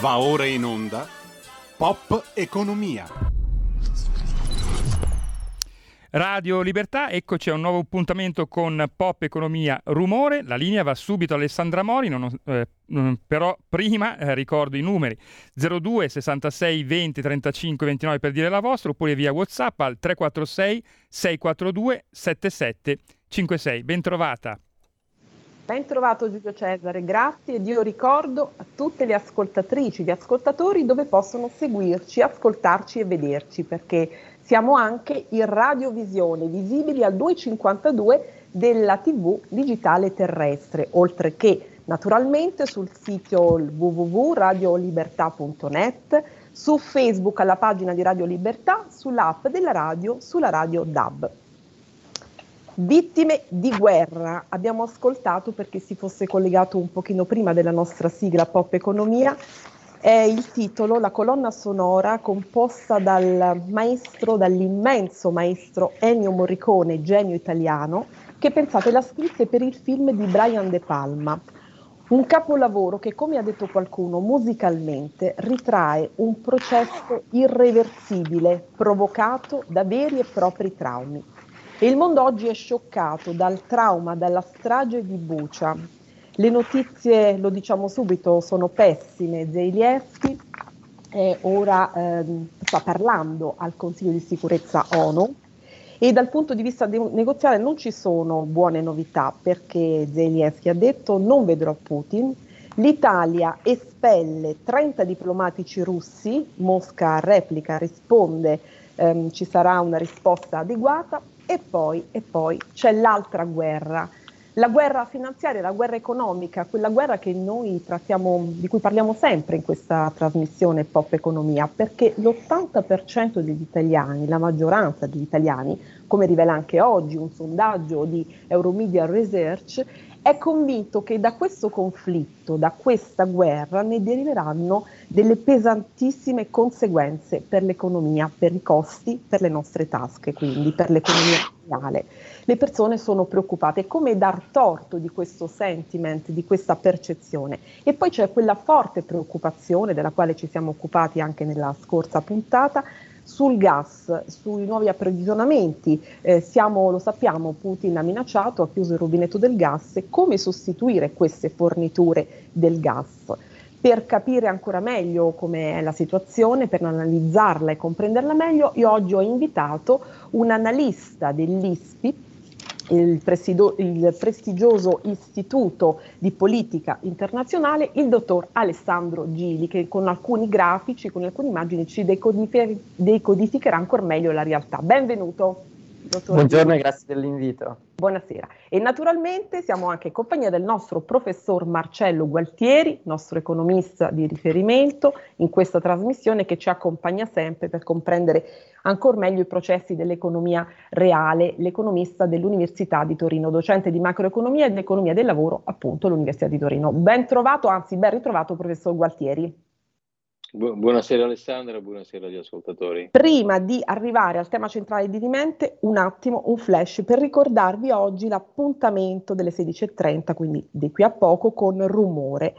Va ora in onda Pop Economia. Radio Libertà, eccoci a un nuovo appuntamento con Pop Economia Rumore. La linea va subito a Alessandra Mori, non, eh, però prima eh, ricordo i numeri 02 66 20 35 29 per dire la vostra oppure via WhatsApp al 346 642 7756. Bentrovata. Ben trovato Giulio Cesare, grazie ed io ricordo a tutte le ascoltatrici, gli ascoltatori dove possono seguirci, ascoltarci e vederci perché siamo anche in radiovisione, visibili al 252 della TV digitale terrestre, oltre che naturalmente sul sito www.radiolibertà.net, su Facebook alla pagina di Radio Libertà, sull'app della radio, sulla radio DAB. Vittime di guerra, abbiamo ascoltato perché si fosse collegato un pochino prima della nostra sigla Pop Economia, è il titolo, la colonna sonora composta dal maestro, dall'immenso maestro Ennio Morricone, genio italiano, che pensate l'ha scritta per il film di Brian De Palma. Un capolavoro che, come ha detto qualcuno, musicalmente ritrae un processo irreversibile provocato da veri e propri traumi il mondo oggi è scioccato dal trauma, dalla strage di Bucia. Le notizie, lo diciamo subito, sono pessime. Zelensky eh, ora eh, sta parlando al Consiglio di sicurezza ONU e dal punto di vista de- negoziale non ci sono buone novità perché Zelensky ha detto non vedrò Putin, l'Italia espelle 30 diplomatici russi, Mosca replica, risponde, ehm, ci sarà una risposta adeguata e poi, e poi c'è l'altra guerra, la guerra finanziaria, la guerra economica, quella guerra trattiamo, di cui parliamo sempre in questa trasmissione Pop Economia, perché l'80% degli italiani, la maggioranza degli italiani, come rivela anche oggi un sondaggio di Euromedia Research, è convinto che da questo conflitto, da questa guerra, ne deriveranno delle pesantissime conseguenze per l'economia, per i costi, per le nostre tasche, quindi per l'economia reale. Le persone sono preoccupate. Come dar torto di questo sentiment, di questa percezione? E poi c'è quella forte preoccupazione della quale ci siamo occupati anche nella scorsa puntata sul gas, sui nuovi approvvigionamenti, eh, siamo, lo sappiamo, Putin ha minacciato, ha chiuso il rubinetto del gas e come sostituire queste forniture del gas. Per capire ancora meglio com'è la situazione, per analizzarla e comprenderla meglio, io oggi ho invitato un analista dell'ISPI, il, il, prestigioso Istituto di Politica Internazionale, il dottor Alessandro Gili, che con alcuni grafici, con alcune immagini ci decodific- decodificherà ancora meglio la realtà. Benvenuto. Dottor Buongiorno e grazie dell'invito. Buonasera. E naturalmente siamo anche in compagnia del nostro professor Marcello Gualtieri, nostro economista di riferimento, in questa trasmissione che ci accompagna sempre per comprendere ancora meglio i processi dell'economia reale, l'economista dell'Università di Torino, docente di macroeconomia ed economia del lavoro, appunto all'Università di Torino. Ben trovato, anzi ben ritrovato professor Gualtieri. Buonasera Alessandra, buonasera agli ascoltatori. Prima di arrivare al tema centrale di Dimente, un attimo, un flash per ricordarvi oggi l'appuntamento delle 16.30, quindi di qui a poco, con Rumore.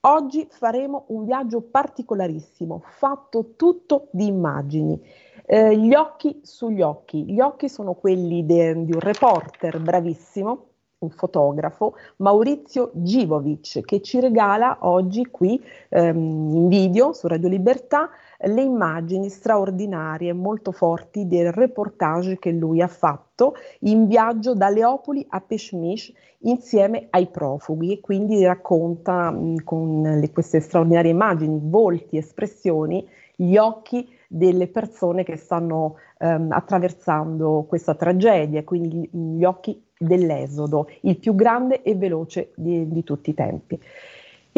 Oggi faremo un viaggio particolarissimo, fatto tutto di immagini. Eh, gli occhi sugli occhi. Gli occhi sono quelli de, di un reporter bravissimo un fotografo, Maurizio Givovic, che ci regala oggi qui ehm, in video su Radio Libertà le immagini straordinarie, molto forti del reportage che lui ha fatto in viaggio da Leopoli a Peshmish insieme ai profughi. E quindi racconta mh, con le, queste straordinarie immagini, volti, espressioni, gli occhi delle persone che stanno ehm, attraversando questa tragedia, quindi gli, gli occhi dell'esodo, il più grande e veloce di, di tutti i tempi.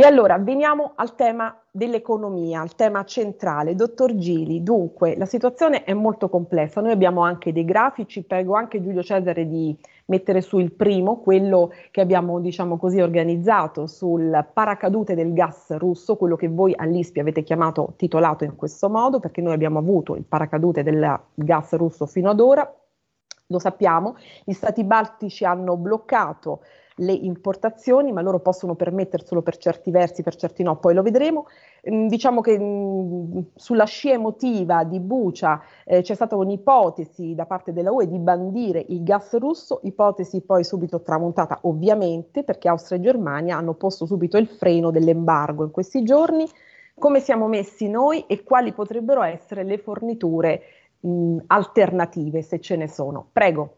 E allora veniamo al tema dell'economia, al tema centrale. Dottor Gili, dunque la situazione è molto complessa, noi abbiamo anche dei grafici, prego anche Giulio Cesare di mettere su il primo, quello che abbiamo diciamo così organizzato sul paracadute del gas russo, quello che voi all'ISPI avete chiamato, titolato in questo modo, perché noi abbiamo avuto il paracadute del gas russo fino ad ora, lo sappiamo, gli stati baltici hanno bloccato le importazioni, ma loro possono permetterselo per certi versi, per certi no, poi lo vedremo. Mm, diciamo che mm, sulla scia emotiva di Bucia eh, c'è stata un'ipotesi da parte della UE di bandire il gas russo, ipotesi poi subito tramontata ovviamente perché Austria e Germania hanno posto subito il freno dell'embargo in questi giorni. Come siamo messi noi e quali potrebbero essere le forniture mh, alternative se ce ne sono? Prego.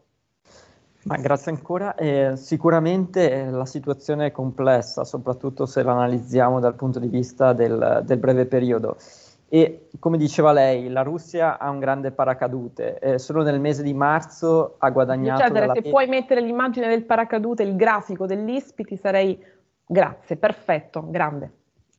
Ma grazie ancora. Eh, sicuramente la situazione è complessa, soprattutto se la analizziamo dal punto di vista del, del, breve periodo. E come diceva lei, la Russia ha un grande paracadute. Eh, solo nel mese di marzo ha guadagnato. Cedere, dalla... se puoi mettere l'immagine del paracadute, il grafico dell'ISPI, ti sarei. Grazie, perfetto, grande.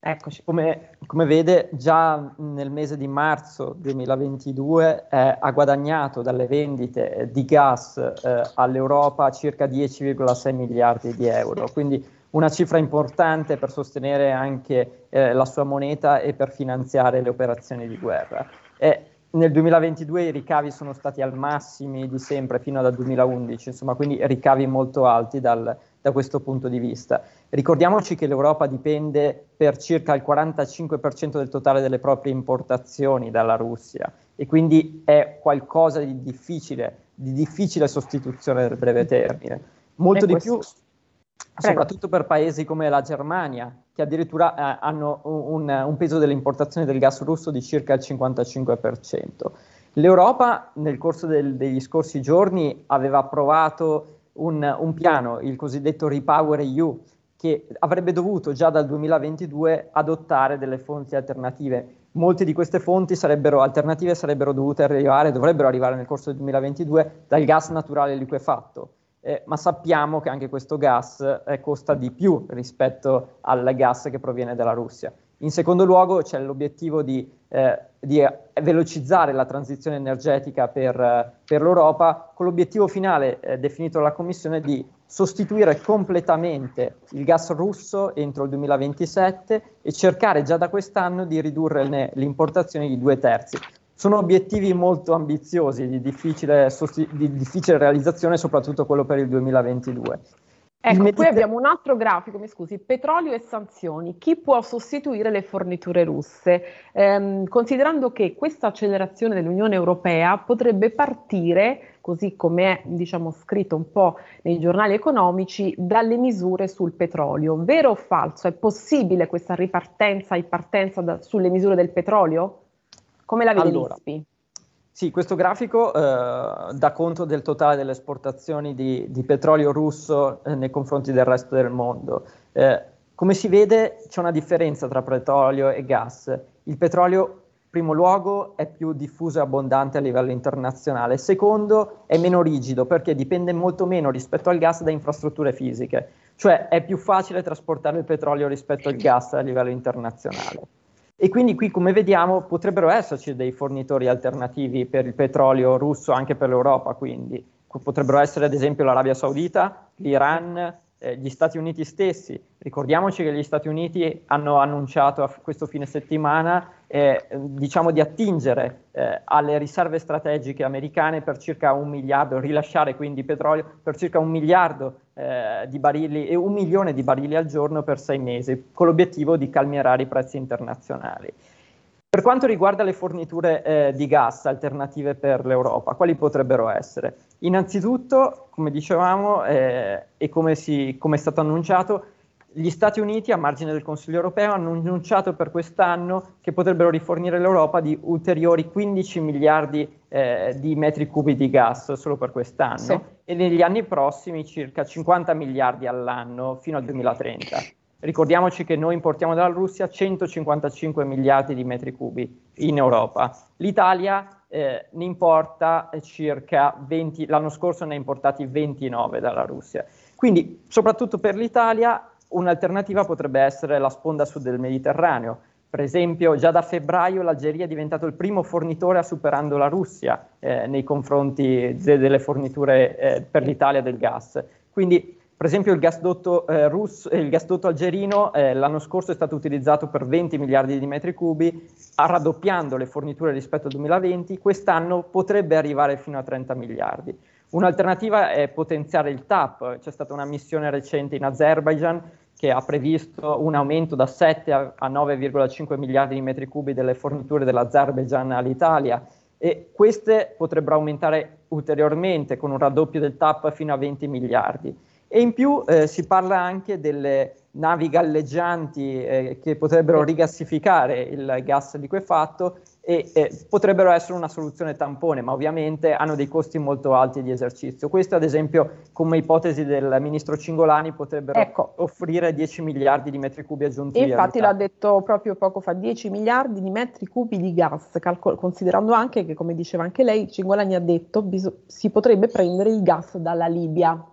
Eccoci. Come, come, vede, già nel mese di marzo 2022 eh, ha guadagnato dalle vendite di gas eh, all'Europa circa 10,6 miliardi di euro, quindi una cifra importante per sostenere anche eh, la sua moneta e per finanziare le operazioni di guerra. E nel 2022 i ricavi sono stati al massimi di sempre fino al 2011, insomma, quindi ricavi molto alti dal, da questo punto di vista. Ricordiamoci che l'Europa dipende per circa il 45% del totale delle proprie importazioni dalla Russia e quindi è qualcosa di difficile, di difficile sostituzione nel breve termine. Molto di più, soprattutto per paesi come la Germania, che addirittura eh, hanno un, un, peso delle importazioni del gas russo di circa il 55%. L'Europa nel corso del, degli scorsi giorni aveva approvato un, un piano, il cosiddetto Repower EU, che avrebbe dovuto già dal 2022 adottare delle fonti alternative. Molte di queste fonti sarebbero, alternative sarebbero dovute arrivare, dovrebbero arrivare nel corso del 2022 dal gas naturale liquefatto. Eh, ma sappiamo che anche questo gas eh, costa di più rispetto al gas che proviene dalla Russia. In secondo luogo c'è l'obiettivo di, eh, di velocizzare la transizione energetica per, per l'Europa con l'obiettivo finale eh, definito dalla Commissione di sostituire completamente il gas russo entro il 2027 e cercare già da quest'anno di ridurre importazioni di due terzi. Sono obiettivi molto ambiziosi, di difficile, di difficile realizzazione, soprattutto quello per il 2022. Ecco, poi abbiamo un altro grafico, mi scusi, petrolio e sanzioni. Chi può sostituire le forniture russe? Ehm, considerando che questa accelerazione dell'Unione Europea potrebbe partire, così come è diciamo, scritto un po' nei giornali economici, dalle misure sul petrolio. Vero o falso? È possibile questa ripartenza e partenza da, sulle misure del petrolio? Come la vede allora, l'ISPI? Sì, questo grafico eh, dà conto del totale delle esportazioni di, di petrolio russo eh, nei confronti del resto del mondo. Eh, come si vede c'è una differenza tra petrolio e gas. Il petrolio, in primo luogo, è più diffuso e abbondante a livello internazionale. Secondo, è meno rigido perché dipende molto meno rispetto al gas da infrastrutture fisiche. Cioè è più facile trasportare il petrolio rispetto al gas a livello internazionale. E quindi qui, come vediamo, potrebbero esserci dei fornitori alternativi per il petrolio russo anche per l'Europa, quindi. Potrebbero essere ad esempio l'Arabia Saudita, l'Iran, eh, gli Stati Uniti stessi. Ricordiamoci che gli Stati Uniti hanno annunciato questo fine settimana eh, diciamo di attingere eh, alle riserve strategiche americane per circa un miliardo, rilasciare quindi petrolio per circa un miliardo eh, di barili e un milione di barili al giorno per sei mesi, con l'obiettivo di calmierare i prezzi internazionali. Per quanto riguarda le forniture eh, di gas alternative per l'Europa, quali potrebbero essere? Innanzitutto, come dicevamo eh, e come, si, come, è stato annunciato, gli Stati Uniti, a margine del Consiglio europeo, hanno annunciato per quest'anno che potrebbero rifornire l'Europa di ulteriori 15 miliardi eh, di metri cubi di gas solo per quest'anno sì. e negli anni prossimi circa 50 miliardi all'anno fino al 2030. Ricordiamoci che noi importiamo dalla Russia 155 miliardi di metri cubi in Europa. L'Italia eh, ne importa circa 20, l'anno scorso ne ha importati 29 dalla Russia. Quindi, soprattutto per l'Italia, un'alternativa potrebbe essere la sponda sud del Mediterraneo. Per esempio, già da febbraio l'Algeria è diventato il primo fornitore superando la Russia eh, nei confronti de- delle forniture eh, per l'Italia del gas. Quindi per esempio il gasdotto, eh, russo, il gasdotto algerino eh, l'anno scorso è stato utilizzato per 20 miliardi di metri cubi, raddoppiando le forniture rispetto al 2020, quest'anno potrebbe arrivare fino a 30 miliardi. Un'alternativa è potenziare il TAP, c'è stata una missione recente in Azerbaijan che ha previsto un aumento da 7 a 9,5 miliardi di metri cubi delle forniture dell'Azerbaijan all'Italia e queste potrebbero aumentare ulteriormente con un raddoppio del TAP fino a 20 miliardi. E in più eh, si parla anche delle navi galleggianti eh, che potrebbero rigassificare il gas liquefatto e eh, potrebbero essere una soluzione tampone, ma ovviamente hanno dei costi molto alti di esercizio. Questo, ad esempio, come ipotesi del ministro Cingolani, potrebbero ecco. offrire 10 miliardi di metri cubi aggiuntivi. Infatti l'ha detto proprio poco fa, 10 miliardi di metri cubi di gas, calcol- considerando anche che, come diceva anche lei, Cingolani ha detto bis- si potrebbe prendere il gas dalla Libia.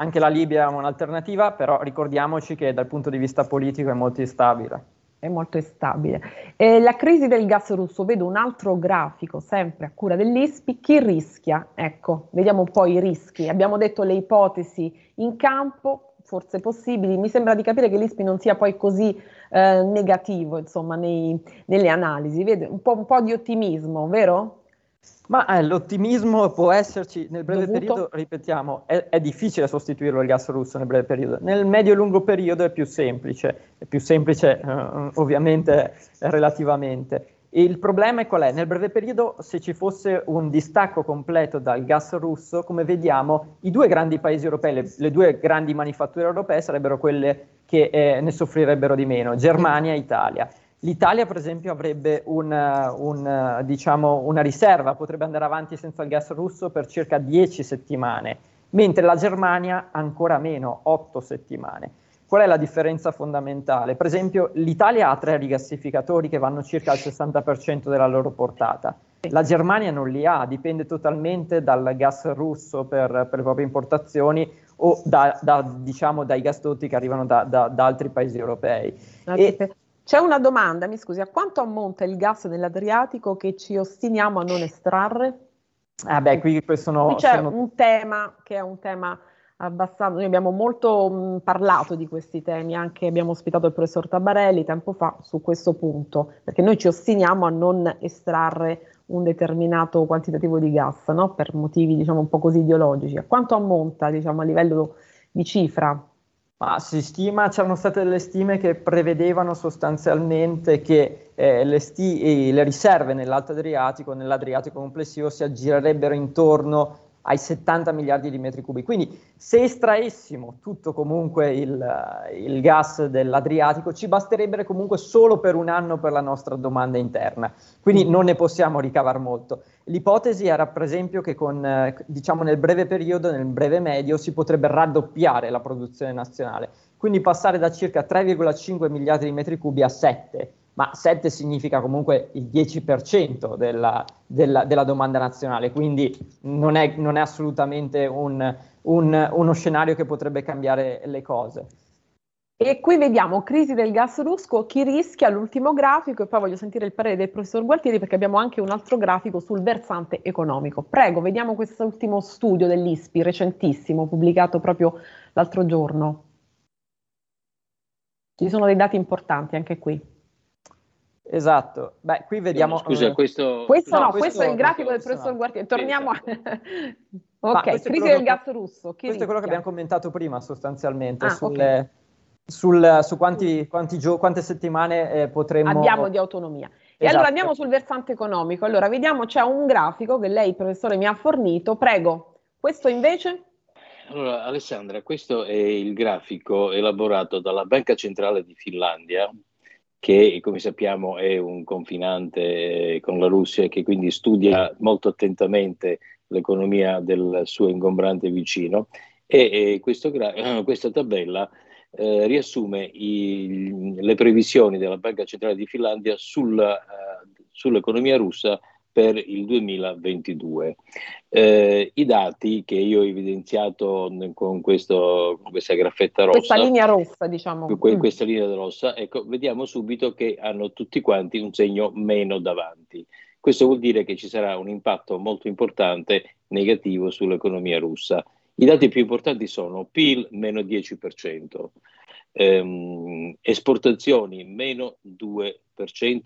Anche la Libia è un'alternativa, però ricordiamoci che dal punto di vista politico è molto instabile. È molto instabile. Eh, la crisi del gas russo, vedo un altro grafico, sempre a cura dell'ISPI, chi rischia? Ecco, vediamo un po' i rischi. Abbiamo detto le ipotesi in campo, forse possibili. Mi sembra di capire che l'ISPI non sia poi così eh, negativo, insomma, nei, nelle analisi. Vede un po', un po' di ottimismo, vero? Ma eh, l'ottimismo può esserci nel breve Dovuto. periodo, ripetiamo, è, è, difficile sostituirlo il gas russo nel breve periodo. Nel medio e lungo periodo è più semplice, è più semplice eh, ovviamente relativamente. Il problema è qual è? Nel breve periodo, se ci fosse un distacco completo dal gas russo, come vediamo, i due grandi paesi europei, le, le due grandi manifatture europee sarebbero quelle che eh, ne soffrirebbero di meno, Germania e Italia. L'Italia, per esempio, avrebbe un, un, diciamo, una riserva, potrebbe andare avanti senza il gas russo per circa 10 settimane, mentre la Germania ancora meno, 8 settimane. Qual è la differenza fondamentale? Per esempio, l'Italia ha tre rigassificatori che vanno circa al 60% della loro portata. La Germania non li ha, dipende totalmente dal gas russo per, per le proprie importazioni o da, da, diciamo, dai gasdotti che arrivano da, da altri paesi europei. E, c'è una domanda, mi scusi, a quanto ammonta il gas nell'Adriatico che ci ostiniamo a non estrarre? Ah beh, qui sono, qui c'è sono... un tema che è un tema abbastanza, noi abbiamo molto mh, parlato di questi temi, anche abbiamo ospitato il professor Tabarelli tempo fa su questo punto, perché noi ci ostiniamo a non estrarre un determinato quantitativo di gas, no? per motivi diciamo un po' così ideologici. A quanto ammonta diciamo, a livello di cifra ma si stima, c'erano state delle stime che prevedevano sostanzialmente che eh, le, sti- le, riserve nell'Alto Adriatico, nell'Adriatico complessivo, si aggirerebbero intorno ai 70 miliardi di metri cubi. Quindi se estraessimo tutto comunque il, il, gas dell'Adriatico ci basterebbe comunque solo per un anno per la nostra domanda interna, quindi non ne possiamo ricavare molto. L'ipotesi era per esempio che con, diciamo nel breve periodo, nel breve medio, si potrebbe raddoppiare la produzione nazionale, quindi passare da circa 3,5 miliardi di metri cubi a 7 ma 7 significa comunque il 10% della, della, della domanda nazionale, quindi non è, non è assolutamente un, un, uno scenario che potrebbe cambiare le cose. E qui vediamo crisi del gas russo, chi rischia l'ultimo grafico e poi voglio sentire il parere del professor Gualtieri perché abbiamo anche un altro grafico sul versante economico. Prego, vediamo questo ultimo studio dell'ISPI, recentissimo, pubblicato proprio l'altro giorno. Ci sono dei dati importanti anche qui. Esatto, beh, qui vediamo. No, scusa, questo. Questo no, no questo, questo, è il grafico del professor no. Guartieri. Torniamo a. ok, crisi del gas russo. Chi questo rischia? è quello che abbiamo commentato prima, sostanzialmente, ah, sulle, okay. sul, su quanti, quanti gio- quante settimane eh, potremmo. Abbiamo di autonomia. Esatto. E allora andiamo sul versante economico. Allora, vediamo, c'è un grafico che lei, professore, mi ha fornito. Prego, questo invece. Allora, Alessandra, questo è il grafico elaborato dalla Banca Centrale di Finlandia che come sappiamo è un confinante con la Russia e che quindi studia molto attentamente l'economia del suo ingombrante vicino. E, e questo, questa tabella eh, riassume i, le previsioni della Banca Centrale di Finlandia sul, uh, sull'economia russa per il 2022. Eh, I dati che io ho evidenziato con, questo, con questa graffetta rossa, questa linea rossa, diciamo, que, mm. questa linea rossa, ecco, vediamo subito che hanno tutti quanti un segno meno davanti. Questo vuol dire che ci sarà un impatto molto importante negativo sull'economia russa. I dati più importanti sono PIL meno 10%, ehm, esportazioni meno 2%,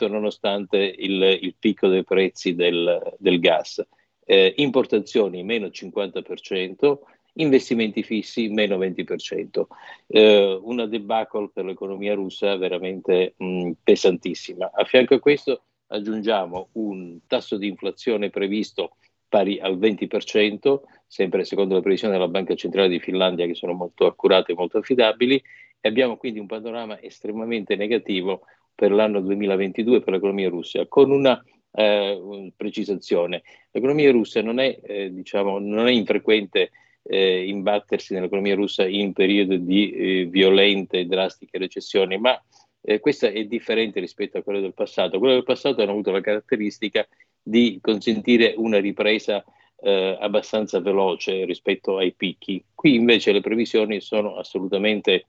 nonostante il, il picco dei prezzi del, del gas eh, importazioni meno 50%, investimenti fissi meno 20%. Eh, una debacle per l'economia russa veramente mh, pesantissima. A fianco a questo aggiungiamo un tasso di inflazione previsto pari al 20%, sempre secondo le previsioni della Banca Centrale di Finlandia che sono molto accurate e molto affidabili, e abbiamo quindi un panorama estremamente negativo per l'anno 2022 per l'economia russa, con una eh, precisazione. L'economia russa non è, eh, diciamo, non è infrequente eh, imbattersi nell'economia russa in periodi di eh, violente e drastiche recessioni, ma eh, questa è differente rispetto a quella del passato. Quella del passato hanno avuto la caratteristica di consentire una ripresa eh, abbastanza veloce rispetto ai picchi. Qui invece le previsioni sono assolutamente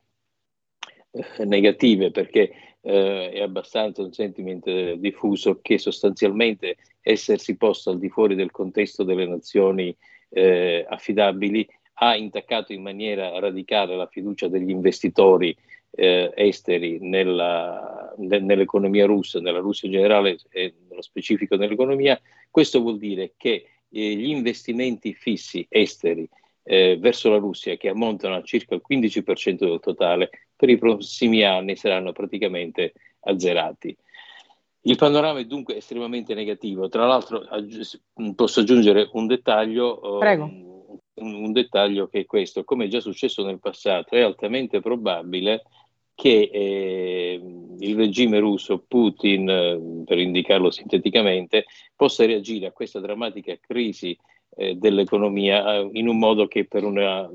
negative perché eh, è abbastanza un sentiment diffuso che sostanzialmente essersi posto al di fuori del contesto delle nazioni eh, affidabili ha intaccato in maniera radicale la fiducia degli investitori eh, esteri nella, ne, nell'economia russa, nella Russia in generale e nello specifico nell'economia. Questo vuol dire che eh, gli investimenti fissi esteri eh, verso la Russia, che ammontano a circa il 15% del totale, per i prossimi anni saranno praticamente azzerati. Il panorama è dunque estremamente negativo. Tra l'altro aggi- posso aggiungere un dettaglio, um, un, un dettaglio che è questo, come è già successo nel passato, è altamente probabile che eh, il regime russo, Putin, per indicarlo sinteticamente, possa reagire a questa drammatica crisi eh, dell'economia eh, in un modo che per una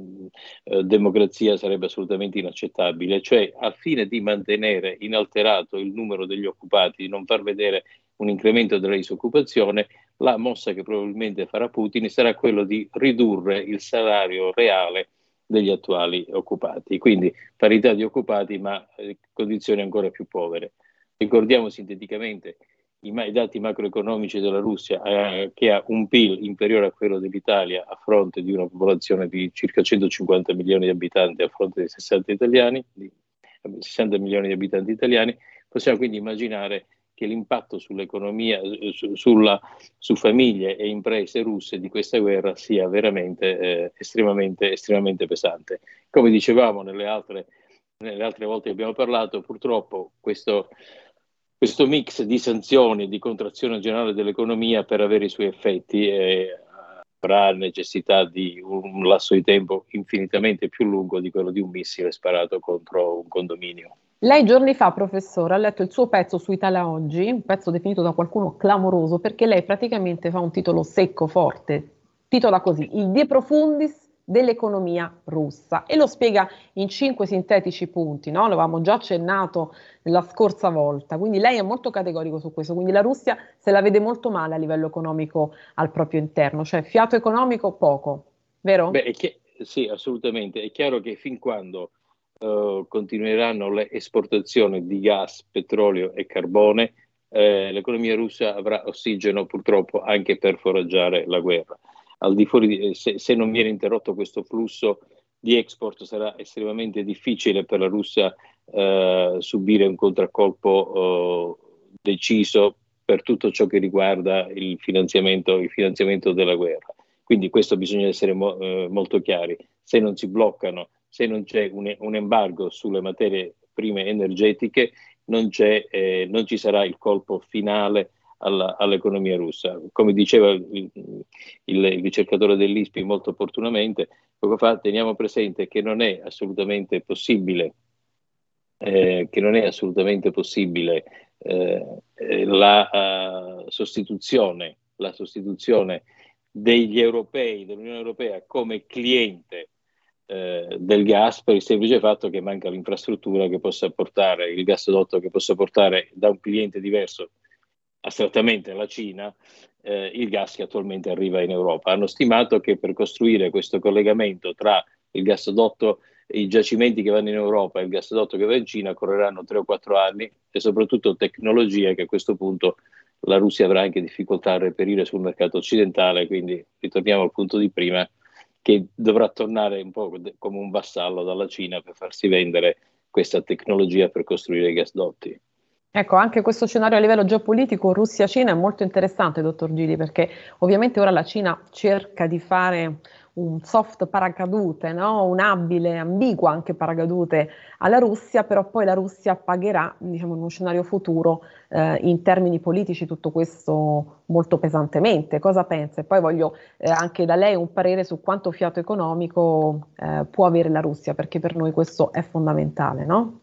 eh, democrazia sarebbe assolutamente inaccettabile, cioè al fine di mantenere inalterato il numero degli occupati, di non far vedere un incremento della disoccupazione, la mossa che probabilmente farà Putin sarà quello di ridurre il salario reale degli attuali occupati. Quindi parità di occupati, ma eh, condizioni ancora più povere. Ricordiamo sinteticamente i, dati macroeconomici della Russia, eh, che ha un PIL inferiore a quello dell'Italia a fronte di una popolazione di circa 150 milioni di abitanti a fronte di 60, italiani, di 60 milioni di abitanti italiani, possiamo quindi immaginare che l'impatto sull'economia, su, sulla, su famiglie e imprese russe di questa guerra sia veramente eh, estremamente, estremamente pesante. Come dicevamo nelle altre, nelle altre volte che abbiamo parlato, purtroppo questo, questo mix di sanzioni e di contrazione generale dell'economia per avere i suoi effetti eh, avrà necessità di un lasso di tempo infinitamente più lungo di quello di un missile sparato contro un condominio. Lei giorni fa, professore, ha letto il suo pezzo su Italia Oggi, un pezzo definito da qualcuno clamoroso, perché lei praticamente fa un titolo secco, forte, titola così, il De Profundis dell'economia russa e lo spiega in cinque sintetici punti, no? l'avevamo già accennato la scorsa volta, quindi lei è molto categorico su questo, quindi la Russia se la vede molto male a livello economico al proprio interno, cioè fiato economico poco, vero? Beh, che, sì, assolutamente, è chiaro che fin quando uh, continueranno le esportazioni di gas, petrolio e carbone, eh, l'economia russa avrà ossigeno purtroppo anche per foraggiare la guerra. Al di fuori di, se, se, non viene interrotto questo flusso di export sarà estremamente difficile per la Russia eh, subire un contraccolpo eh, deciso per tutto ciò che riguarda il finanziamento, il finanziamento della guerra. Quindi questo bisogna essere mo, eh, molto chiari. Se non si bloccano se non c'è un, un embargo sulle materie prime energetiche, non, eh, non, ci sarà il colpo finale alla, all'economia russa. Come diceva il, il, il, ricercatore dell'ISPI molto opportunamente, poco fa teniamo presente che non è assolutamente possibile, eh, che non è assolutamente possibile eh, la, uh, sostituzione, la sostituzione degli europei, dell'Unione Europea come cliente eh, del gas per il semplice fatto che manca l'infrastruttura che possa portare, il gasdotto che possa portare da un cliente diverso astrattamente la Cina eh, il gas che attualmente arriva in Europa. Hanno stimato che per costruire questo collegamento tra il gasdotto i giacimenti che vanno in Europa e il gasdotto che va in Cina correranno 3 o 4 anni e soprattutto tecnologie che a questo punto la Russia avrà anche difficoltà a reperire sul mercato occidentale, quindi ritorniamo al punto di prima, che dovrà tornare un po' come un vassallo dalla Cina per farsi vendere questa tecnologia per costruire i gasdotti. Ecco, anche questo scenario a livello geopolitico Russia-Cina è molto interessante, dottor Gili, perché ovviamente ora la Cina cerca di fare un soft paracadute, no? un abile, ambiguo anche paracadute alla Russia, però poi la Russia pagherà, diciamo, in uno scenario futuro, eh, in termini politici, tutto questo molto pesantemente. Cosa pensa? E poi voglio eh, anche da lei un parere su quanto fiato economico eh, può avere la Russia, perché per noi questo è fondamentale, no?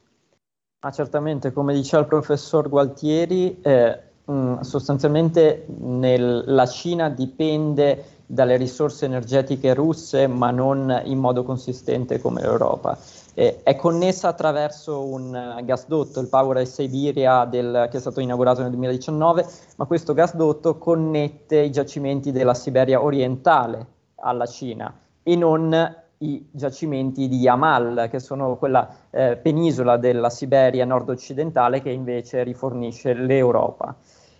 Ah, certamente, come diceva il professor Gualtieri, eh, mh, mm, sostanzialmente nel, la Cina dipende dalle risorse energetiche russe, ma non in modo consistente come l'Europa. Eh, è connessa attraverso un gasdotto, il Power Siberia, del, che è stato inaugurato nel 2019, ma questo gasdotto connette i giacimenti della Siberia orientale alla Cina e non i giacimenti di Yamal, che sono quella eh, penisola della Siberia nord-occidentale che invece rifornisce l'Europa.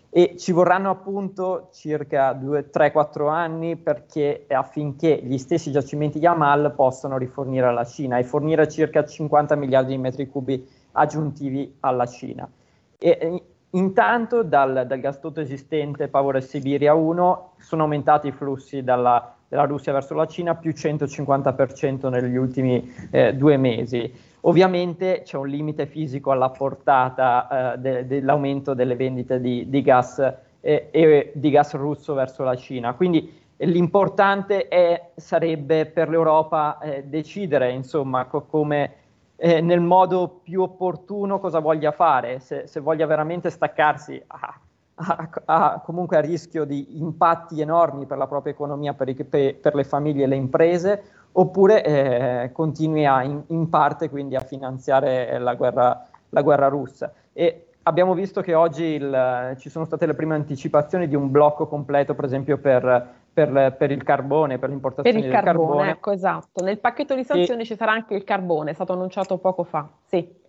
E ci vorranno appunto circa 3-4 anni perché, affinché gli stessi giacimenti Yamal possano rifornire alla Cina e fornire circa 50 miliardi di metri cubi aggiuntivi alla Cina. E, intanto dal, dal gasdotto esistente Power Siberia 1 sono aumentati i flussi dalla della Russia verso la Cina, più 150% negli ultimi eh, due mesi. Ovviamente c'è un limite fisico alla portata eh, de- dell'aumento delle vendite di, di gas eh, e di gas russo verso la Cina. Quindi l'importante è, sarebbe per l'Europa eh, decidere insomma, co- come eh, nel modo più opportuno cosa voglia fare, se, se voglia veramente staccarsi. Ah, ha, ha, comunque a rischio di impatti enormi per la propria economia, per, i, per le famiglie e le imprese, oppure eh, continui a, in, in, parte quindi a finanziare la guerra, la guerra russa. E abbiamo visto che oggi il, ci sono state le prime anticipazioni di un blocco completo, per esempio, per, per, per il carbone, per l'importazione del carbone. carbone. Ecco, esatto. Nel pacchetto di sanzioni e... ci sarà anche il carbone, è stato annunciato poco fa. Sì.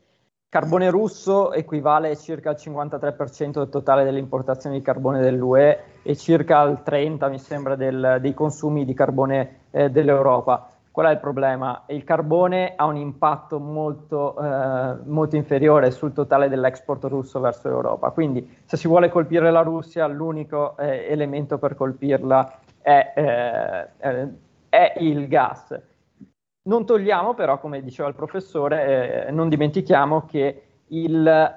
Carbone russo equivale circa al 53% del totale delle importazioni di carbone dell'UE e circa al 30% mi sembra del, dei consumi di carbone eh, dell'Europa. Qual è il problema? Il carbone ha un impatto molto, eh, molto inferiore sul totale dell'export russo verso l'Europa. Quindi se si vuole colpire la Russia, l'unico eh, elemento per colpirla è, eh, è il gas non togliamo però, come diceva il professore, eh, non dimentichiamo che il,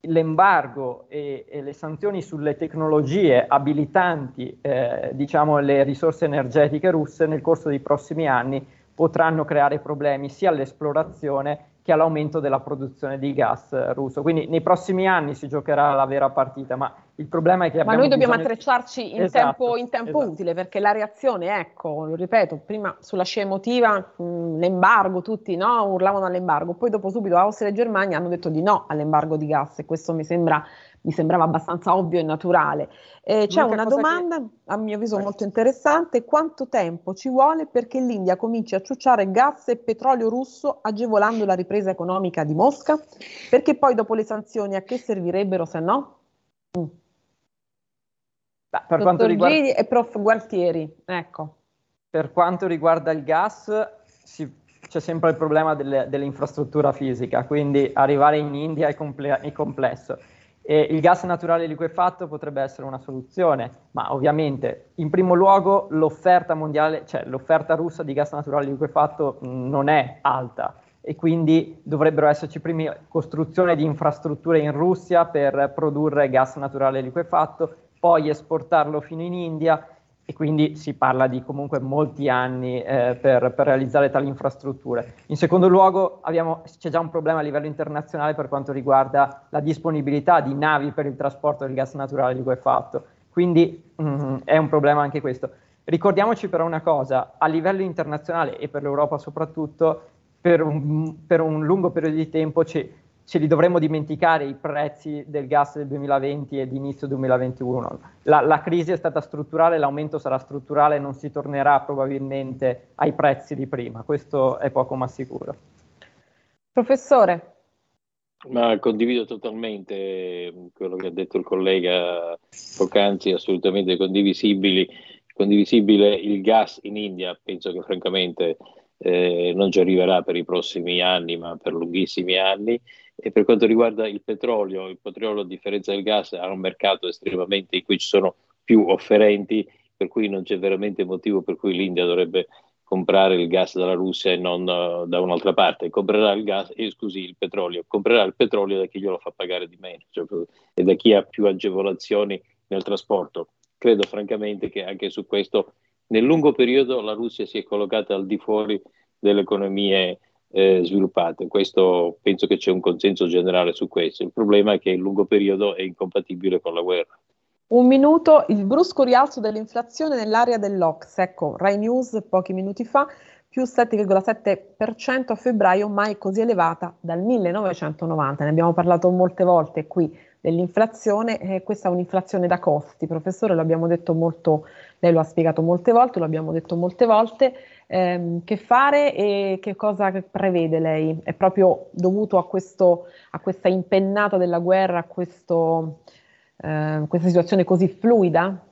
l'embargo e, e, le sanzioni sulle tecnologie abilitanti eh, diciamo, le risorse energetiche russe nel corso dei prossimi anni potranno creare problemi sia all'esplorazione che all'aumento della produzione di gas russo. Quindi nei prossimi anni si giocherà la vera partita, ma il problema è che Ma noi dobbiamo bisogno... attrezzarci in esatto, tempo, in tempo esatto. utile, perché la reazione, ecco, lo ripeto, prima sulla scia emotiva, mh, l'embargo, tutti no, urlavano all'embargo, poi dopo subito Austria e Germania hanno detto di no all'embargo di gas e questo mi sembra mi sembrava abbastanza ovvio e naturale. Eh, c'è una domanda, che... a mio avviso molto interessante, quanto tempo ci vuole perché l'India cominci a ciucciare gas e petrolio russo agevolando la ripresa economica di Mosca? Perché poi dopo le sanzioni a che servirebbero se no? Mm. Beh, per quanto riguarda... Gini e prof Gualtieri, ecco. Per quanto riguarda il gas, si... c'è sempre il problema delle, dell'infrastruttura fisica, quindi arrivare in India è, comple- è complesso e il gas naturale liquefatto potrebbe essere una soluzione, ma ovviamente in primo luogo l'offerta mondiale, cioè l'offerta russa di gas naturale liquefatto non è alta e quindi dovrebbero esserci prima costruzione di infrastrutture in Russia per produrre gas naturale liquefatto, poi esportarlo fino in India e quindi si parla di comunque molti anni eh, per, per, realizzare tali infrastrutture. In secondo luogo abbiamo, c'è già un problema a livello internazionale per quanto riguarda la disponibilità di navi per il trasporto del gas naturale liquefatto, quindi mm, è un problema anche questo. Ricordiamoci però una cosa, a livello internazionale e per l'Europa soprattutto, per un, per un lungo periodo di tempo c'è ce li dovremmo dimenticare i prezzi del gas del 2020 e di inizio 2021. La, la, crisi è stata strutturale, l'aumento sarà strutturale, non si tornerà probabilmente ai prezzi di prima, questo è poco ma sicuro. Professore. Ma condivido totalmente quello che ha detto il collega poc'anzi, assolutamente condivisibili. Condivisibile il gas in India, penso che francamente eh, non ci arriverà per i prossimi anni, ma per lunghissimi anni. E per quanto riguarda il petrolio, il petrolio a differenza del gas ha un mercato estremamente in cui ci sono più offerenti, per cui non c'è veramente motivo per cui l'India dovrebbe comprare il gas dalla Russia e non uh, da un'altra parte. Comprerà il gas, eh, scusi, il petrolio, comprerà il petrolio da chi glielo fa pagare di meno cioè, e da chi ha più agevolazioni nel trasporto. Credo francamente che anche su questo nel lungo periodo la Russia si è collocata al di fuori delle economie eh, sviluppate. Questo penso che c'è un consenso generale su questo. Il problema è che il lungo periodo è incompatibile con la guerra. Un minuto, il brusco rialzo dell'inflazione nell'area dell'Ox. Ecco, Rai News pochi minuti fa, più 7,7% a febbraio, mai così elevata dal 1990. Ne abbiamo parlato molte volte qui dell'inflazione, eh, questa è un'inflazione da costi, professore, lo abbiamo detto molto, lei lo ha spiegato molte volte, lo abbiamo detto molte volte, eh, che fare e che cosa prevede lei? È proprio dovuto a, questo, a questa impennata della guerra, a questo, eh, questa situazione così fluida?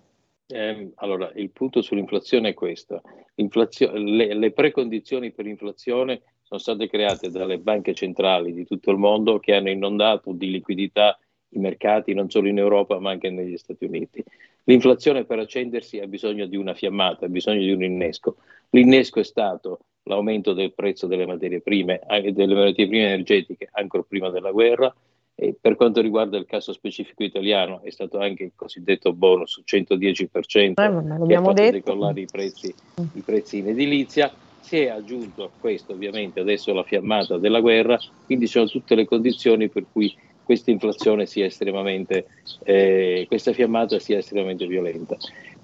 Eh, allora, il punto sull'inflazione è questo. Le, le precondizioni per l'inflazione sono state create dalle banche centrali di tutto il mondo che hanno inondato di liquidità i mercati non solo in Europa ma anche negli Stati Uniti. L'inflazione per accendersi ha bisogno di una fiammata, ha bisogno di un innesco. L'innesco è stato l'aumento del prezzo delle materie prime, anche delle materie prime energetiche ancora prima della guerra e per quanto riguarda il caso specifico italiano è stato anche il cosiddetto bonus 110% eh, che ha fatto detto. decollare i prezzi, i prezzi in edilizia si è aggiunto a questo ovviamente adesso la fiammata della guerra, quindi sono tutte le condizioni per cui questa inflazione sia estremamente, eh, questa fiammata sia estremamente violenta.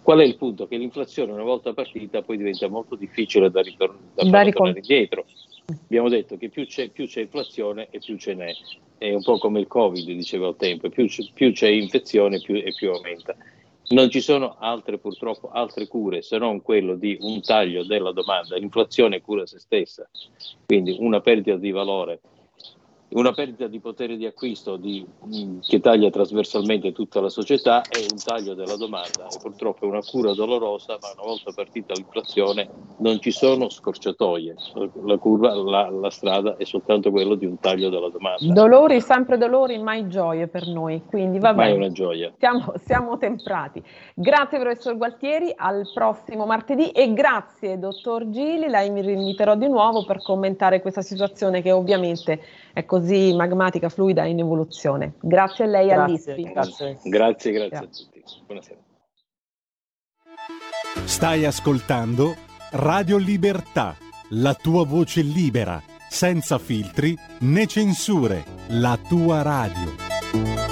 Qual è il punto? Che l'inflazione una volta partita poi diventa molto difficile da, ritor- da, da tornare indietro. Abbiamo detto che più c'è, più c'è, inflazione e più ce n'è. È un po' come il Covid, dicevo al tempo, più c'è, più c'è infezione più, e più aumenta. Non ci sono altre, purtroppo, altre cure se non quello di un taglio della domanda. L'inflazione cura se stessa, quindi una perdita di valore una perdita di potere di acquisto di, mm, che taglia trasversalmente tutta la società è un taglio della domanda e purtroppo è una cura dolorosa, ma una volta partita l'inflazione non ci sono scorciatoie, la, curva, la, la strada è soltanto quello di un taglio della domanda. Dolori, sempre dolori, mai gioie per noi, quindi va bene. Mai una gioia. Siamo, siamo temprati. Grazie professor Gualtieri, al prossimo martedì e grazie dottor Gili, lei mi rinviterò di nuovo per commentare questa situazione che ovviamente è così magmatica, fluida in evoluzione. Grazie a lei e all'ISPI. Grazie, grazie, grazie a tutti. Buonasera. Stai ascoltando Radio Libertà, la tua voce libera, senza filtri né censure, la tua radio.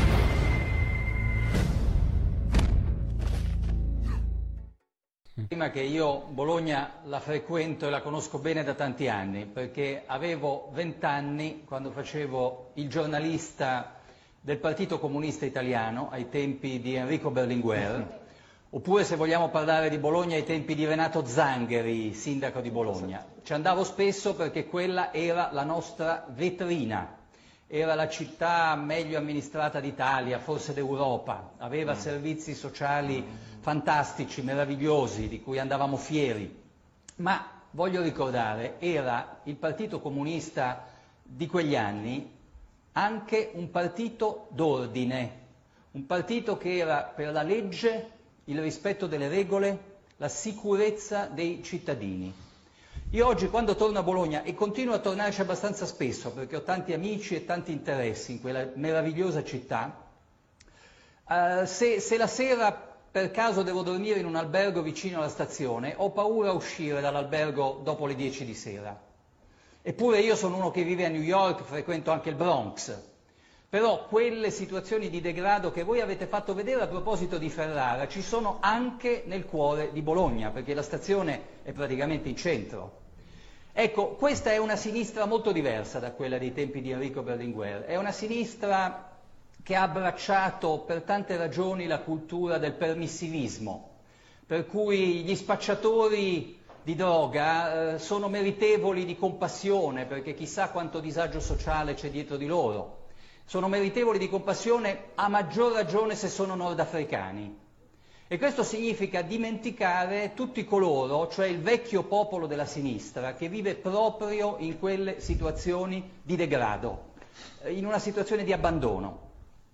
Prima che io Bologna la frequento e la conosco bene da tanti anni, perché avevo vent'anni quando facevo il giornalista del Partito Comunista Italiano ai tempi di Enrico Berlinguer, oppure se vogliamo parlare di Bologna ai tempi di Renato Zangheri, sindaco di Bologna. Ci andavo spesso perché quella era la nostra vetrina, era la città meglio amministrata d'Italia, forse d'Europa, aveva mm. servizi sociali fantastici, meravigliosi, di cui andavamo fieri, ma voglio ricordare, era il Partito Comunista di quegli anni anche un partito d'ordine, un partito che era per la legge, il rispetto delle regole, la sicurezza dei cittadini. Io oggi quando torno a Bologna, e continuo a tornarci abbastanza spesso perché ho tanti amici e tanti interessi in quella meravigliosa città, eh, se, se la sera per caso devo dormire in un albergo vicino alla stazione, ho paura a uscire dall'albergo dopo le 10 di sera. Eppure io sono uno che vive a New York, frequento anche il Bronx. però quelle situazioni di degrado che voi avete fatto vedere a proposito di Ferrara ci sono anche nel cuore di Bologna, perché la stazione è praticamente in centro. Ecco, questa è una sinistra molto diversa da quella dei tempi di Enrico Berlinguer, è una sinistra che ha abbracciato per tante ragioni la cultura del permissivismo, per cui gli spacciatori di droga eh, sono meritevoli di compassione perché chissà quanto disagio sociale c'è dietro di loro, sono meritevoli di compassione a maggior ragione se sono nordafricani. E questo significa dimenticare tutti coloro, cioè il vecchio popolo della sinistra, che vive proprio in quelle situazioni di degrado, eh, in una situazione di abbandono.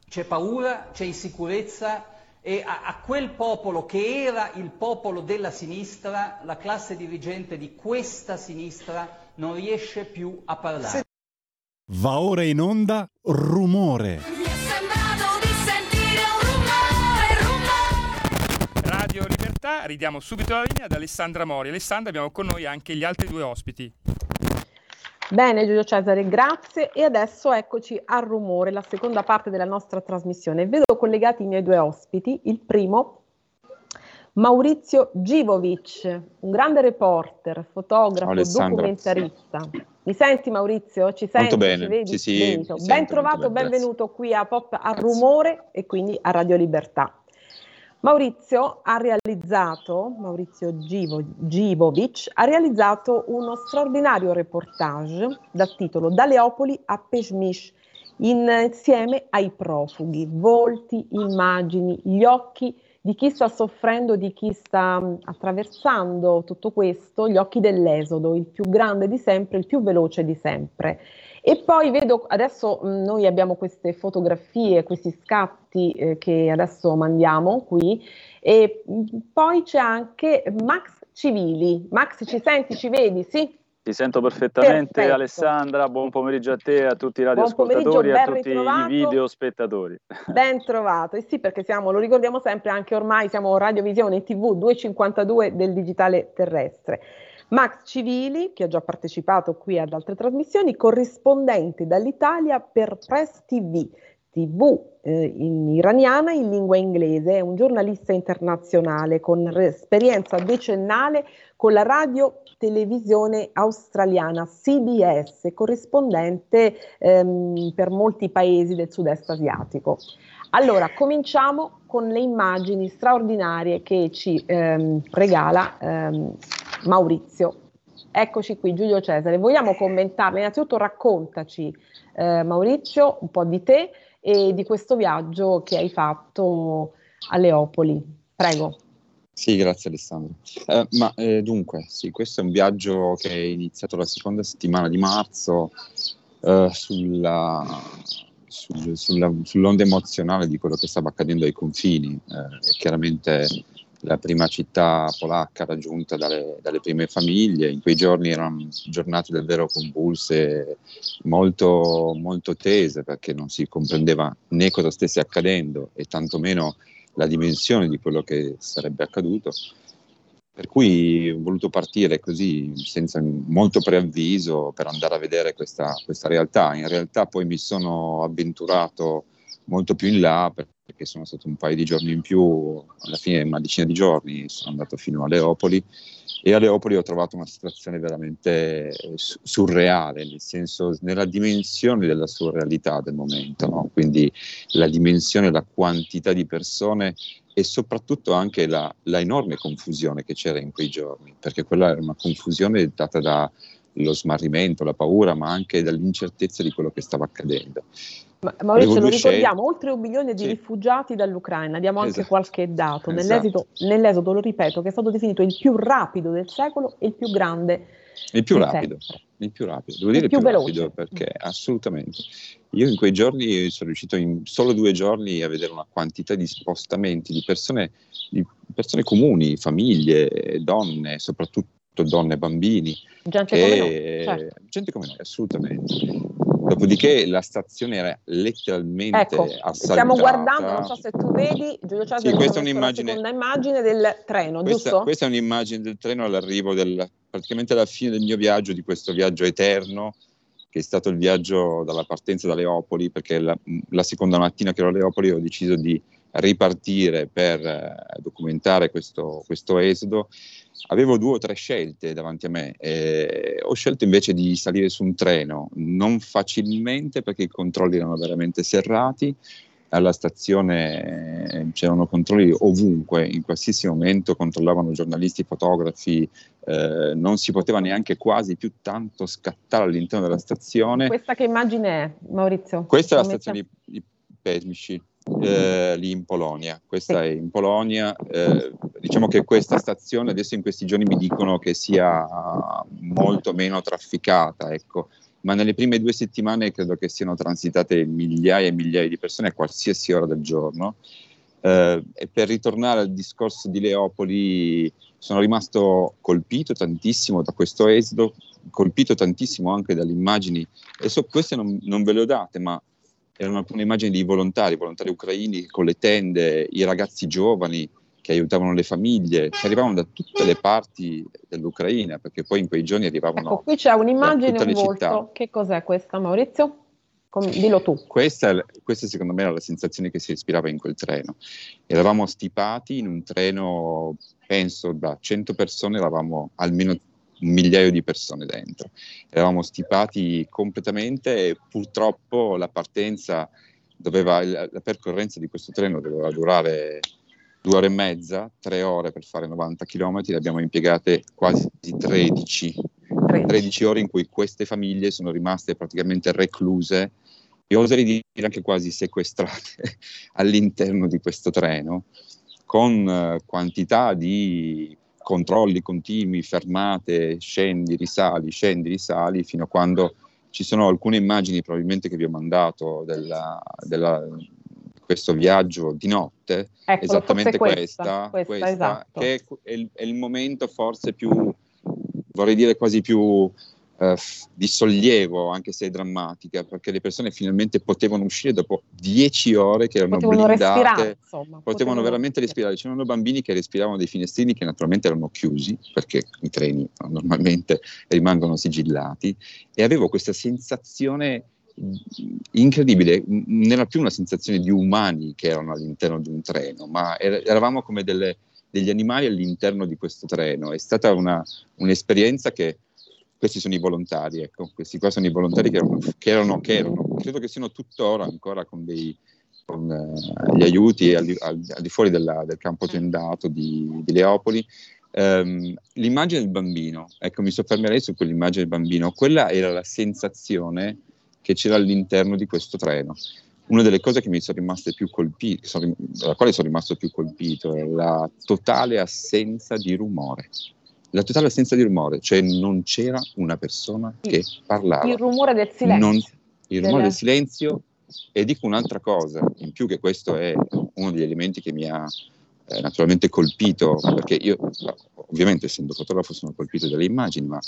C'è paura, c'è insicurezza e a, a, quel popolo che era il popolo della sinistra, la classe dirigente di questa sinistra non riesce più a parlare. Va ora in onda rumore. Libertà, ridiamo subito la linea ad Alessandra Mori. Alessandra, abbiamo con noi anche gli altri due ospiti. Bene Giulio Cesare, grazie e adesso eccoci al rumore, la seconda parte della nostra trasmissione. Vedo collegati i miei due ospiti, il primo Maurizio Givovic, un grande reporter, fotografo, documentarista. Mi senti Maurizio? Ci senti? Molto bene, ci vedi? sì, sì, ben trovato, bene, benvenuto qui a Pop a Rumore e quindi a Radio Libertà. Maurizio ha realizzato, Maurizio Givo, Givovic, ha realizzato uno straordinario reportage dal titolo Da Leopoli a Peshmish, insieme ai profughi, volti, immagini, gli occhi di chi sta soffrendo, di chi sta attraversando tutto questo, gli occhi dell'esodo, il più grande di sempre, il più veloce di sempre. E poi vedo, adesso mh, noi abbiamo queste fotografie, questi scatti eh, che adesso mandiamo qui, e mh, poi c'è anche Max Civili. Max, ci senti, ci vedi? Sì? Ti sento perfettamente Perfetto. Alessandra, buon pomeriggio a te, a tutti i radioascoltatori e a tutti ritrovato. i videospettatori. Ben trovato, e sì perché siamo, lo ricordiamo sempre, anche ormai siamo Radiovisione TV 252 del digitale terrestre. Max Civili, che ha già partecipato qui ad altre trasmissioni, corrispondente dall'Italia per Press TV, TV eh, in iraniana in lingua inglese, è un giornalista internazionale con esperienza decennale con la radio televisione australiana CBS, corrispondente ehm, per molti paesi del sud-est asiatico. Allora, cominciamo con le immagini straordinarie che ci ehm, regala ehm, Maurizio. Eccoci qui, Giulio Cesare. Vogliamo commentarle? Innanzitutto raccontaci, eh, Maurizio, un po' di te e di questo viaggio che hai fatto a Leopoli. Prego. Sì, grazie Alessandro. Eh, ma eh, dunque, sì, questo è un viaggio che è iniziato la seconda settimana di marzo eh, sulla, sul, sulla, sull'onda emozionale di quello che stava accadendo ai confini. Eh, chiaramente la prima città polacca raggiunta dalle, dalle, prime famiglie, in quei giorni erano giornate davvero convulse, molto, molto tese perché non si comprendeva né cosa stesse accadendo e tantomeno la dimensione di quello che sarebbe accaduto. Per cui ho voluto partire così, senza molto preavviso, per andare a vedere questa, questa realtà. In realtà poi mi sono avventurato molto più in là perché sono stato un paio di giorni in più, alla fine una decina di giorni, sono andato fino a Leopoli e a Leopoli ho trovato una situazione veramente surreale, nel senso, nella dimensione della surrealità del momento, no? quindi la dimensione, la quantità di persone e soprattutto anche la, la enorme confusione che c'era in quei giorni, perché quella era una confusione data dallo smarrimento, la paura, ma anche dall'incertezza di quello che stava accadendo. Ma, Maurizio, lo ricordiamo, oltre un milione di sì. rifugiati dall'Ucraina, diamo anche esatto. qualche dato, nell'esodo, esatto. nell'esodo, lo ripeto, che è stato definito il più rapido del secolo e il più grande. Il più rapido, il più rapido, devo dire il più, più rapido perché assolutamente. Io in quei giorni sono riuscito in solo due giorni a vedere una quantità di spostamenti di persone, di persone comuni, famiglie, donne, soprattutto donne e bambini. Gente che, come noi, certo. Gente come noi, assolutamente. Dopodiché la stazione era letteralmente ecco, assaltata. Stiamo guardando, non so se tu vedi, Giulio Cesare, sì, questa è un'immagine, immagine del treno, questa, giusto? Questa è un'immagine del treno all'arrivo, del, praticamente alla fine del mio viaggio, di questo viaggio eterno, che è stato il viaggio dalla partenza da Leopoli, perché la, la seconda mattina che ero a Leopoli ho deciso di ripartire per eh, documentare questo, questo, esodo, avevo due o tre scelte davanti a me. Eh, ho scelto invece di salire su un treno, non facilmente perché i controlli erano veramente serrati. Alla stazione eh, c'erano controlli ovunque, in qualsiasi momento controllavano giornalisti, fotografi, eh, non si poteva neanche quasi più tanto scattare all'interno della stazione. Questa che immagine è, Maurizio? Questa è la stazione di, di Pesmici eh, lì in Polonia. Questa è in Polonia. Diciamo che questa stazione adesso in questi giorni mi dicono che sia molto meno trafficata, ecco. ma nelle prime due settimane credo che siano transitate migliaia e migliaia di persone a qualsiasi ora del giorno. Eh, e per ritornare al discorso di Leopoli, sono rimasto colpito tantissimo da questo esodo, colpito tantissimo anche dalle immagini, e so, queste non, non ve le ho date, ma erano alcune immagini di volontari, volontari ucraini con le tende, i ragazzi giovani che aiutavano le famiglie, che arrivavano da tutte le parti dell'Ucraina, perché poi in quei giorni arrivavano. Ecco, qui c'è un'immagine, un volto. Città. Che cos'è questa, Maurizio? Com- dillo tu. Questa, questa, secondo me era la sensazione che si respirava in quel treno. Eravamo stipati in un treno, penso da 100 persone, eravamo almeno un migliaio di persone dentro. Eravamo stipati completamente e purtroppo la partenza doveva, la, la percorrenza di questo treno doveva durare due ore e mezza, tre ore per fare 90 km, le abbiamo impiegate quasi 13, 13 ore in cui queste famiglie sono rimaste praticamente recluse. E oserei dire anche quasi sequestrate all'interno di questo treno, con eh, quantità di controlli continui, fermate, scendi, risali, scendi, risali, fino a quando ci sono alcune immagini probabilmente che vi ho mandato della, della, questo viaggio di notte, ecco, esattamente questa, questa, questa, questa esatto. che è il, è il, momento forse più, vorrei dire quasi più Uh, di sollievo, anche se è drammatica, perché le persone finalmente potevano uscire dopo dieci ore che erano potevano blindate, respirare, insomma, potevano, potevano veramente respirare. C'erano bambini che respiravano dei finestrini che naturalmente erano chiusi, perché i treni normalmente rimangono sigillati, e avevo questa sensazione incredibile, non era più una sensazione di umani che erano all'interno di un treno, ma eravamo come delle, degli animali all'interno di questo treno. È stata una, un'esperienza che questi sono i volontari, ecco, questi qua sono i volontari che erano, che erano, che erano credo che siano tuttora ancora con, dei, con uh, gli aiuti al, al, al, di fuori della, del campo tendato di, di Leopoli. Um, l'immagine del bambino, ecco, mi soffermerei su quell'immagine del bambino, quella era la sensazione che c'era all'interno di questo treno. Una delle cose che mi sono rimaste più colpite, dalla quale sono rimasto più colpito, è la totale assenza di rumore la totale assenza di rumore, cioè non c'era una persona che parlava. Il rumore del silenzio. Non, il rumore del silenzio e dico un'altra cosa, in più che questo è uno degli elementi che mi ha eh, naturalmente colpito, perché io ovviamente essendo fotografo sono colpito dalle immagini, ma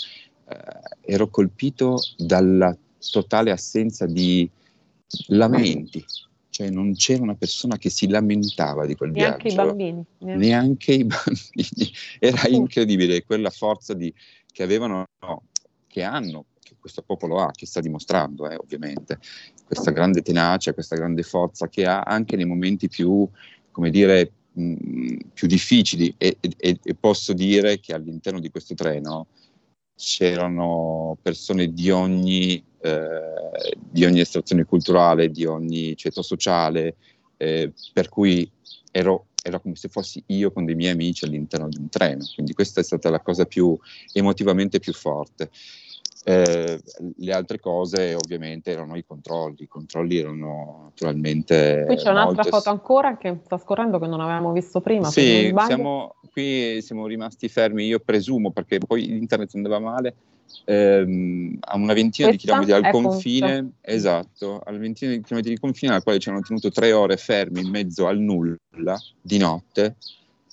eh, ero colpito dalla totale assenza di lamenti, cioè non c'era una persona che si lamentava di quel neanche viaggio. I bambini, neanche. neanche i bambini. Era incredibile quella forza di, che avevano, no, che hanno, che questo popolo ha, che sta dimostrando, eh, ovviamente, questa grande tenacia, questa grande forza che ha anche nei momenti più, come dire, mh, più difficili. E, e, e posso dire che all'interno di questo treno c'erano persone di ogni eh, di ogni estrazione culturale, di ogni ceto sociale, eh, per cui ero, era come se fossi io con dei miei amici all'interno di un treno, quindi questa è stata la cosa più emotivamente più forte. Eh, le altre cose ovviamente erano i controlli, i controlli erano naturalmente... Qui c'è un'altra molte... foto ancora che sta scorrendo che non avevamo visto prima. Sì, siamo, qui siamo rimasti fermi, io presumo perché poi internet andava male, ehm, a una ventina Questa di chilometri dal confine, questo. esatto, a una ventina di chilometri di confine, alla quale ci hanno tenuto tre ore fermi in mezzo al nulla di notte.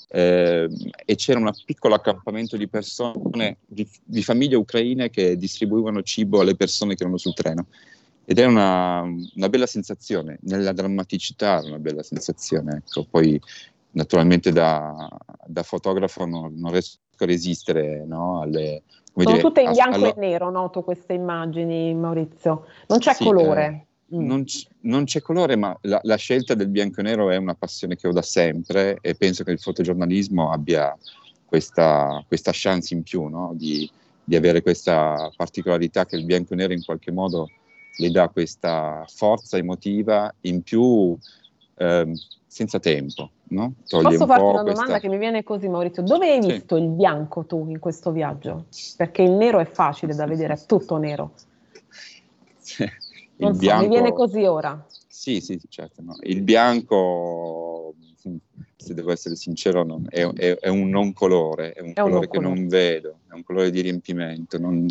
Eh, e c'era un piccolo accampamento di persone, di, di, famiglie ucraine che distribuivano cibo alle persone che erano sul treno. Ed è una, una bella sensazione, nella drammaticità una bella sensazione. Ecco. Poi naturalmente da, da fotografo non, non, riesco resistere no, alle... Sono dire, tutte in bianco allo... e nero, noto queste immagini, Maurizio. Non c'è sì, colore. Eh, mm. non, c- non, c'è colore, ma la, la, scelta del bianco e nero è una passione che ho da sempre e penso che il fotogiornalismo abbia questa, questa chance in più no? di, di avere questa particolarità che il bianco e nero in qualche modo le dà questa forza emotiva in più ehm, senza tempo. No? Posso farti una questa... domanda che mi viene così Maurizio? Dove hai visto sì. il bianco tu in questo viaggio? Perché il nero è facile da vedere, è tutto nero. non so, bianco... mi viene così ora. Sì, sì, certo. No. Il bianco, se devo essere sincero, non, è, è, è, un non colore, è un è colore un che colore. non vedo, è un colore di riempimento. Non,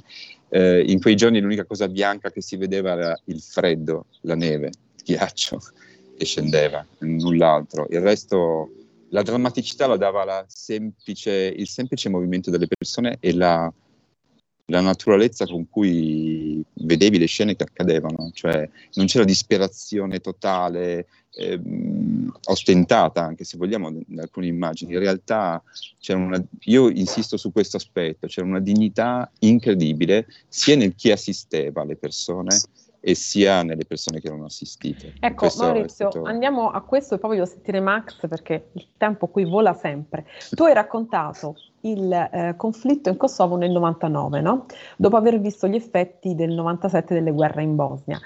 eh, in quei giorni l'unica cosa bianca che si vedeva era il freddo, la neve, il ghiaccio e scendeva, null'altro. Il resto, la drammaticità la dava semplice, il semplice movimento delle persone e la, la, naturalezza con cui vedevi le scene che accadevano, cioè non c'era disperazione totale, ehm, ostentata, anche se vogliamo, in alcune immagini. In realtà c'era una, io insisto su questo aspetto, c'era una dignità incredibile sia nel chi assisteva alle persone, e sia nelle persone che erano assistite. Ecco, Maurizio, stato... andiamo a questo e poi voglio sentire Max perché il tempo qui vola sempre. Tu hai raccontato il eh, conflitto in Kosovo nel 99, no? dopo aver visto gli effetti del 97 delle guerre in Bosnia.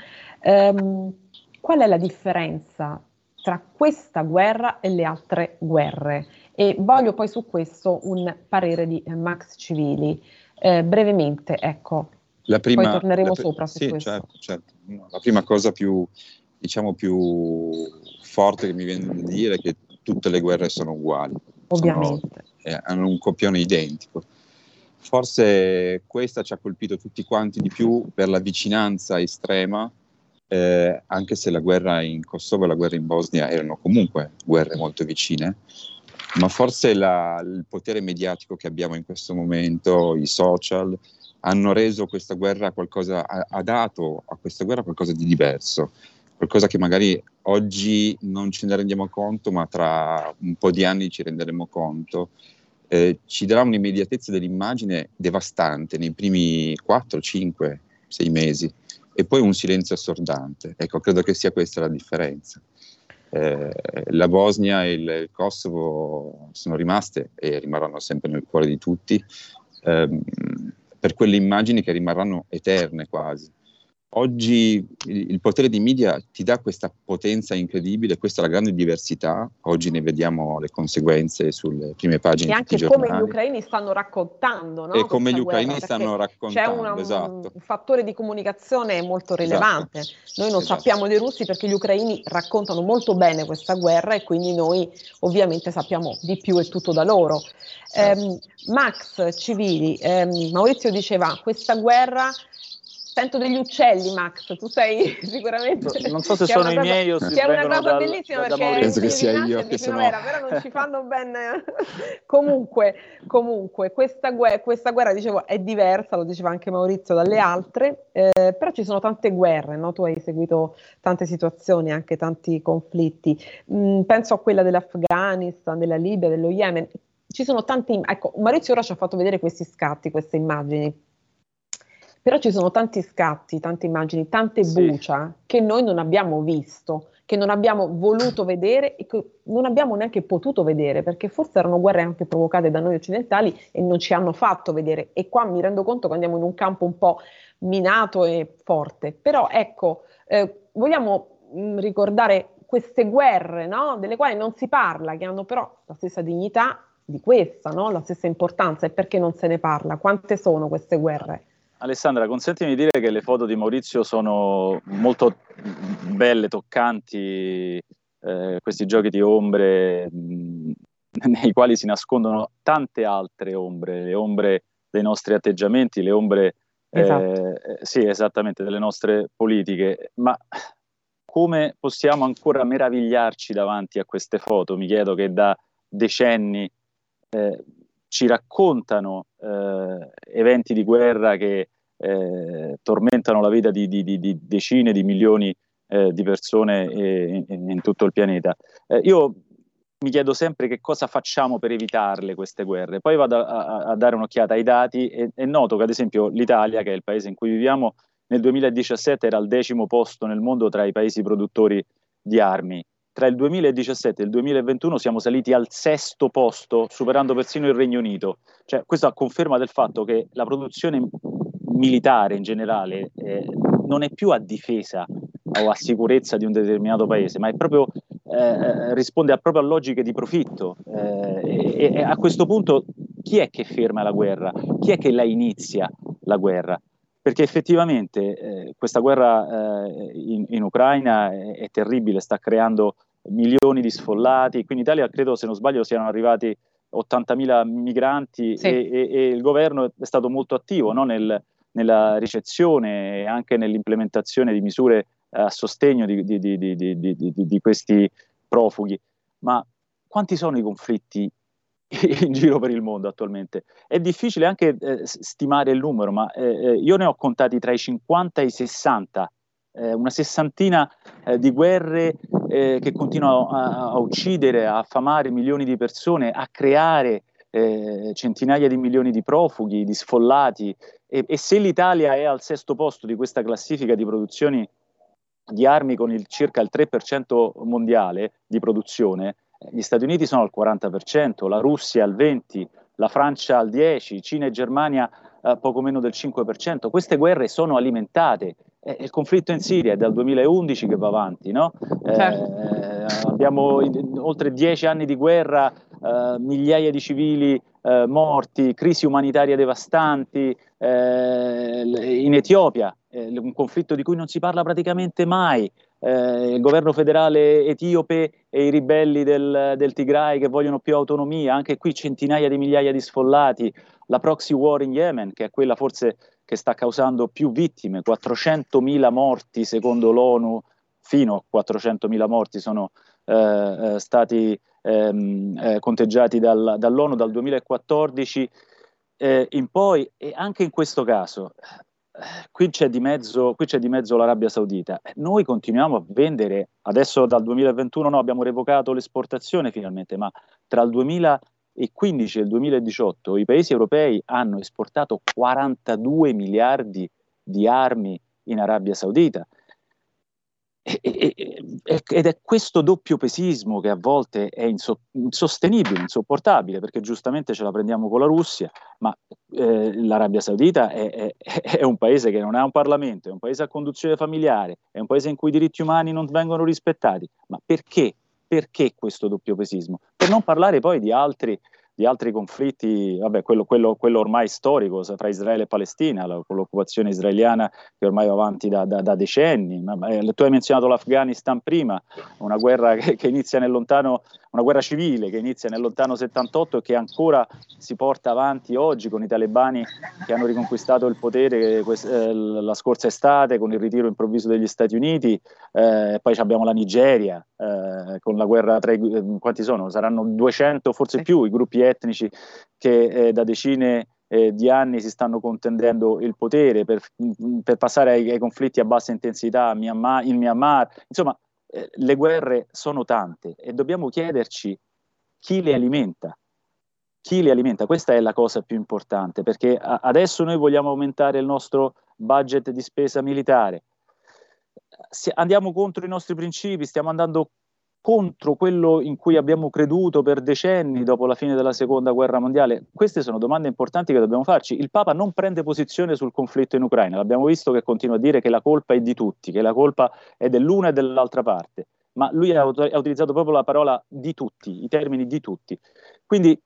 Um, qual è la differenza tra questa guerra e le altre guerre? E voglio poi su questo un parere di eh, Max Civili. Eh, brevemente, ecco, la prima, Poi torneremo la, sopra sì, certo, certo. La prima cosa più, diciamo, più forte che mi viene da dire è che tutte le guerre sono uguali. Ovviamente. Sono, eh, hanno un copione identico. Forse questa ci ha colpito tutti quanti di più per la vicinanza estrema, eh, anche se la guerra in Kosovo e la guerra in Bosnia erano comunque guerre molto vicine, ma forse la, il potere mediatico che abbiamo in questo momento, i social, hanno reso questa guerra qualcosa, ha, dato a questa guerra qualcosa di diverso, qualcosa che magari oggi non ce ne rendiamo conto, ma tra un po' di anni ci renderemo conto. Eh, ci darà un'immediatezza dell'immagine devastante nei primi 4, 5, 6 mesi e poi un silenzio assordante. Ecco, credo che sia questa la differenza. Eh, la Bosnia e il, Kosovo sono rimaste e rimarranno sempre nel cuore di tutti. Eh, per quelle immagini che rimarranno eterne quasi. Oggi il potere di media ti dà questa potenza incredibile, questa è la grande diversità, oggi ne vediamo le conseguenze sulle prime pagine. E anche come gli ucraini stanno raccontando. No? E come gli ucraini guerra, stanno raccontando. C'è una, esatto. un fattore di comunicazione molto esatto. rilevante. Esatto. Noi non esatto. sappiamo dei russi perché gli ucraini raccontano molto bene questa guerra e quindi noi ovviamente sappiamo di più e tutto da loro. Certo. Eh, Max Civili, ehm, Maurizio diceva questa guerra sento degli uccelli, Max. Tu sei sicuramente. Non so se sono i miei o se È una cosa dal, bellissima da, perché penso che sia io che sono. però non ci fanno ben. comunque, comunque questa, guerra, questa, guerra, dicevo, è diversa, lo diceva anche Maurizio, dalle altre, eh, però ci sono tante guerre, no? Tu hai seguito tante situazioni, anche tanti conflitti. Mm, penso a quella dell'Afghanistan, della Libia, dello Yemen. Ci sono tanti. Ecco, Maurizio ora ci ha fatto vedere questi scatti, queste immagini però ci sono tanti scatti, tante immagini, tante sì. bucia che noi non abbiamo visto, che non abbiamo voluto vedere e che non abbiamo neanche potuto vedere, perché forse erano guerre anche provocate da noi occidentali e non ci hanno fatto vedere. E qua mi rendo conto che andiamo in un campo un po' minato e forte. Però ecco, eh, vogliamo mh, mm, ricordare queste guerre, no? delle quali non si parla, che hanno però la stessa dignità di questa, no? la stessa importanza, e perché non se ne parla? Quante sono queste guerre? Alessandra, consentimi di dire che le foto di Maurizio sono molto belle, toccanti, eh, questi giochi di ombre mh, nei quali si nascondono tante altre ombre, le ombre dei nostri atteggiamenti, le ombre eh, esatto. sì, esattamente, delle nostre politiche. Ma come possiamo ancora meravigliarci davanti a queste foto? Mi chiedo che da decenni eh, ci raccontano eh, eventi di guerra che eh, tormentano la vita di, di, di, decine di milioni eh, di persone in, in, tutto il pianeta. Eh, io mi chiedo sempre che cosa facciamo per evitarle queste guerre. Poi vado a, a, a dare un'occhiata ai dati e, e, noto che ad esempio l'Italia, che è il paese in cui viviamo, nel 2017 era al decimo posto nel mondo tra i paesi produttori di armi. Tra il 2017 e il 2021 siamo saliti al sesto posto, superando persino il Regno Unito. Cioè, questo conferma del fatto che la produzione militare in generale eh, non è più a difesa o a sicurezza di un determinato paese, ma è proprio, eh, risponde a proprio a logiche di profitto. Eh, e, e, a questo punto chi è che ferma la guerra? Chi è che la inizia la guerra? Perché effettivamente eh, questa guerra eh, in, in, Ucraina è, è, terribile, sta creando milioni di sfollati. Qui in Italia credo, se non sbaglio, siano arrivati 80.000 migranti sì. e, e, e, il governo è stato molto attivo no? Nel, nella ricezione e anche nell'implementazione di misure a sostegno di, di, di, di, questi profughi. Ma quanti sono i conflitti in giro per il mondo attualmente? È difficile anche eh, stimare il numero, ma eh, eh io ne ho contati tra i 50 e i 60, eh, una sessantina eh, di guerre eh, che continuano a, a, uccidere, a affamare milioni di persone, a creare centinaia di milioni di profughi, di sfollati. E, e se l'Italia è al sesto posto di questa classifica di produzioni di armi con il, circa il 3% mondiale di produzione, gli Stati Uniti sono al 40%, la Russia al 20%, la Francia al 10%, Cina e Germania eh, poco meno del 5%. Queste guerre sono alimentate. Eh, il conflitto in Siria è dal 2011 che va avanti, no? Eh, certo. abbiamo in, oltre dieci anni di guerra, eh, migliaia di civili eh, morti, crisi umanitarie devastanti, eh, in Etiopia, eh, un conflitto di cui non si parla praticamente mai, eh, il governo federale etiope e i ribelli del, del, Tigray che vogliono più autonomia, anche qui centinaia di migliaia di sfollati, la proxy war in Yemen, che è quella forse che sta causando più vittime, 400.000 morti secondo l'ONU, fino a 400.000 morti sono eh, eh, stati ehm, eh, conteggiati dal, dall'ONU dal 2014 eh, in poi, e anche in questo caso, qui c'è, di mezzo, qui c'è di mezzo l'Arabia Saudita. Noi continuiamo a vendere, adesso dal 2021 no, abbiamo revocato l'esportazione finalmente, ma tra il 2015 e il 2018 i paesi europei hanno esportato 42 miliardi di armi in Arabia Saudita. Ed è questo doppio pesismo che a volte è insostenibile, insopportabile, perché giustamente ce la prendiamo con la Russia, ma eh, l'Arabia Saudita è, è, è, un paese che non ha un Parlamento, è un paese a conduzione familiare, è un paese in cui i diritti umani non vengono rispettati. Ma perché? Perché questo doppio pesismo? Per non parlare poi di altri di altri conflitti, vabbè, quello, quello, quello, ormai storico tra Israele e Palestina, la, con l'occupazione israeliana che ormai va avanti da, da, da decenni. Ma, eh, tu hai menzionato l'Afghanistan prima, una guerra che, che, inizia nel lontano, una guerra civile che inizia nel lontano 78 e che ancora si porta avanti oggi con i talebani che hanno riconquistato il potere eh, la scorsa estate con il ritiro improvviso degli Stati Uniti. Eh, poi abbiamo la Nigeria eh, con la guerra tra i, eh, quanti sono? Saranno 200, forse più, i gruppi etnici che eh, da decine eh, di anni si stanno contendendo il potere per, per passare ai, ai, conflitti a bassa intensità Myanmar, in Myanmar. Insomma, eh, le guerre sono tante e dobbiamo chiederci chi le alimenta. Chi le alimenta? Questa è la cosa più importante perché a- adesso noi vogliamo aumentare il nostro budget di spesa militare. Andiamo contro i nostri principi, stiamo andando contro quello in cui abbiamo creduto per decenni dopo la fine della seconda guerra mondiale? Queste sono domande importanti che dobbiamo farci. Il Papa non prende posizione sul conflitto in Ucraina, l'abbiamo visto che continua a dire che la colpa è di tutti, che la colpa è dell'una e dell'altra parte, ma lui ha, ha utilizzato proprio la parola di tutti, i termini di tutti. Quindi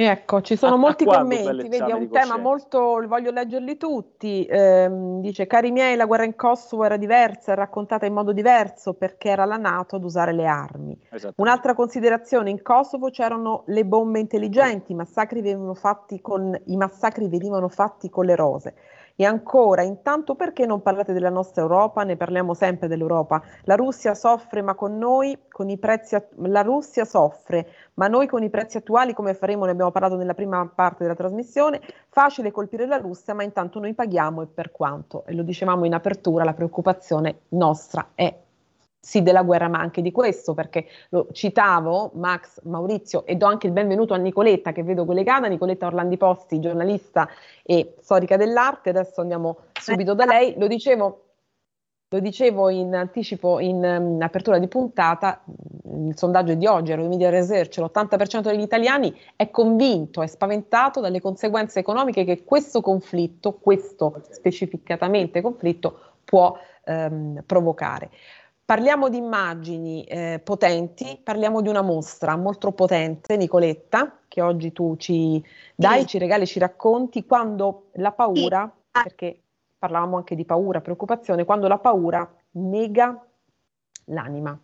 Ecco, ci sono a, molti a commenti, vedi, è un tema molto, voglio leggerli tutti, eh, dice, cari miei, la guerra in Kosovo era diversa, è raccontata in modo diverso perché era la Nato ad usare le armi. Un'altra considerazione, in Kosovo c'erano le bombe intelligenti, i massacri venivano fatti con, i massacri venivano fatti con le rose. E ancora, intanto perché non parlate della nostra Europa? Ne parliamo sempre dell'Europa. La Russia soffre, ma con noi, con i prezzi, la Russia soffre, ma noi con i prezzi attuali, come faremo, ne abbiamo parlato nella prima parte della trasmissione, facile colpire la Russia, ma intanto noi paghiamo e per quanto. E lo dicevamo in apertura, la preoccupazione nostra è sì della guerra, ma anche di questo, perché lo citavo, Max, Maurizio, e do anche il benvenuto a Nicoletta, che vedo collegata, Nicoletta Orlandi Posti, giornalista e storica dell'arte, adesso andiamo subito da lei, lo dicevo, lo dicevo in anticipo, in, in apertura di puntata, il sondaggio di oggi, Media Research, l'80% degli italiani è convinto, è spaventato dalle conseguenze economiche che questo conflitto, questo specificatamente conflitto, può ehm, provocare. Parliamo di immagini eh, potenti, parliamo di una mostra molto potente, Nicoletta, che oggi tu ci dai, sì. ci regali, ci racconti, quando la paura, sì. perché parlavamo anche di paura, preoccupazione, quando la paura nega l'anima.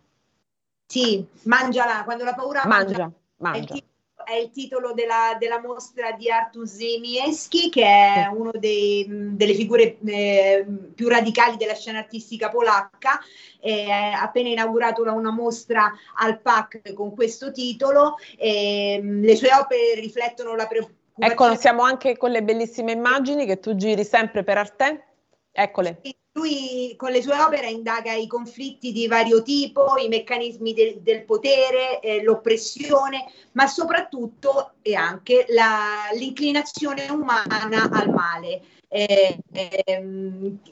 Sì, mangiala, quando la paura mangia. mangia. mangia è il titolo della, della mostra di Artur Zemieschi, che è una delle figure eh, più radicali della scena artistica polacca. Ha appena inaugurato una mostra al PAC con questo titolo. E, le sue opere riflettono la preoccupazione. Ecco, siamo anche con le bellissime immagini che tu giri sempre per Arte. Eccole. Sì lui con le sue opere indaga i conflitti di vario tipo, i meccanismi de- del potere, eh, l'oppressione, ma soprattutto e anche la, l'inclinazione umana al male eh, eh,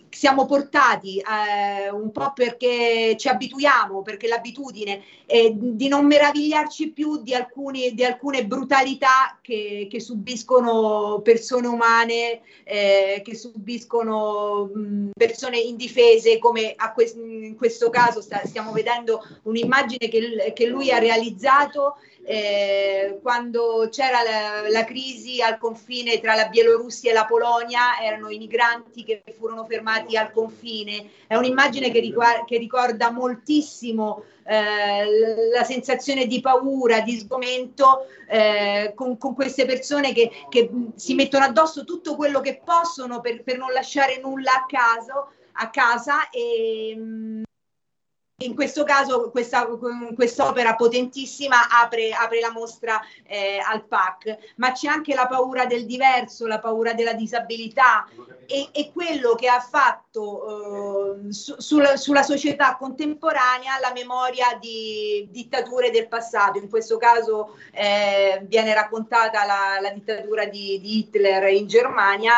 siamo portati eh, un po' perché ci abituiamo, perché l'abitudine è di non meravigliarci più di, alcuni, di alcune brutalità che, che, subiscono persone umane, eh, che subiscono mh, persone indifese, come que- in questo caso sta- stiamo vedendo un'immagine che, che lui ha realizzato eh, quando c'era la, la, crisi al confine tra la Bielorussia e la Polonia, erano i migranti che furono fermati al confine. È un'immagine che, ricorda, che ricorda moltissimo eh, la sensazione di paura, di sgomento eh, con, con, queste persone che, che, si mettono addosso tutto quello che possono per, per non lasciare nulla a, caso, a casa e in questo caso questa opera potentissima apre, apre, la mostra eh, al PAC, ma c'è anche la paura del diverso, la paura della disabilità e, e quello che ha fatto eh, su, sulla, sulla, società contemporanea la memoria di dittature del passato. In questo caso eh, viene raccontata la, la dittatura di, di, Hitler in Germania.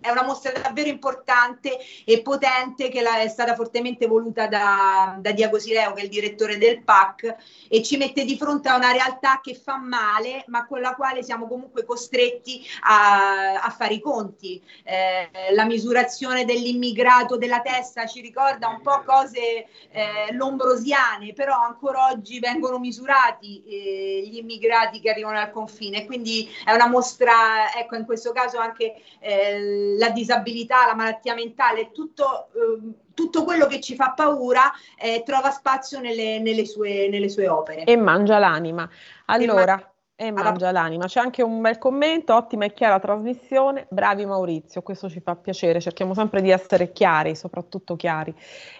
È una mostra davvero importante e potente che è stata fortemente voluta da, da Diago Sileo, che è il direttore del PAC, e ci mette di fronte a una realtà che fa male, ma con la quale siamo comunque costretti a, a fare i conti. Eh, la misurazione dell'immigrato della testa ci ricorda un po' cose eh, lombrosiane, però ancora oggi vengono misurati eh, gli immigrati che arrivano al confine. Quindi è una mostra, ecco, in questo caso anche eh, la disabilità, la malattia mentale, tutto, eh, tutto quello che ci fa paura eh, trova spazio nelle, nelle, sue, nelle, sue, opere. E mangia l'anima. Allora, e, man- e mangia l'anima. C'è anche un bel commento, ottima e chiara trasmissione, bravi Maurizio, questo ci fa piacere, cerchiamo sempre di essere chiari, soprattutto chiari.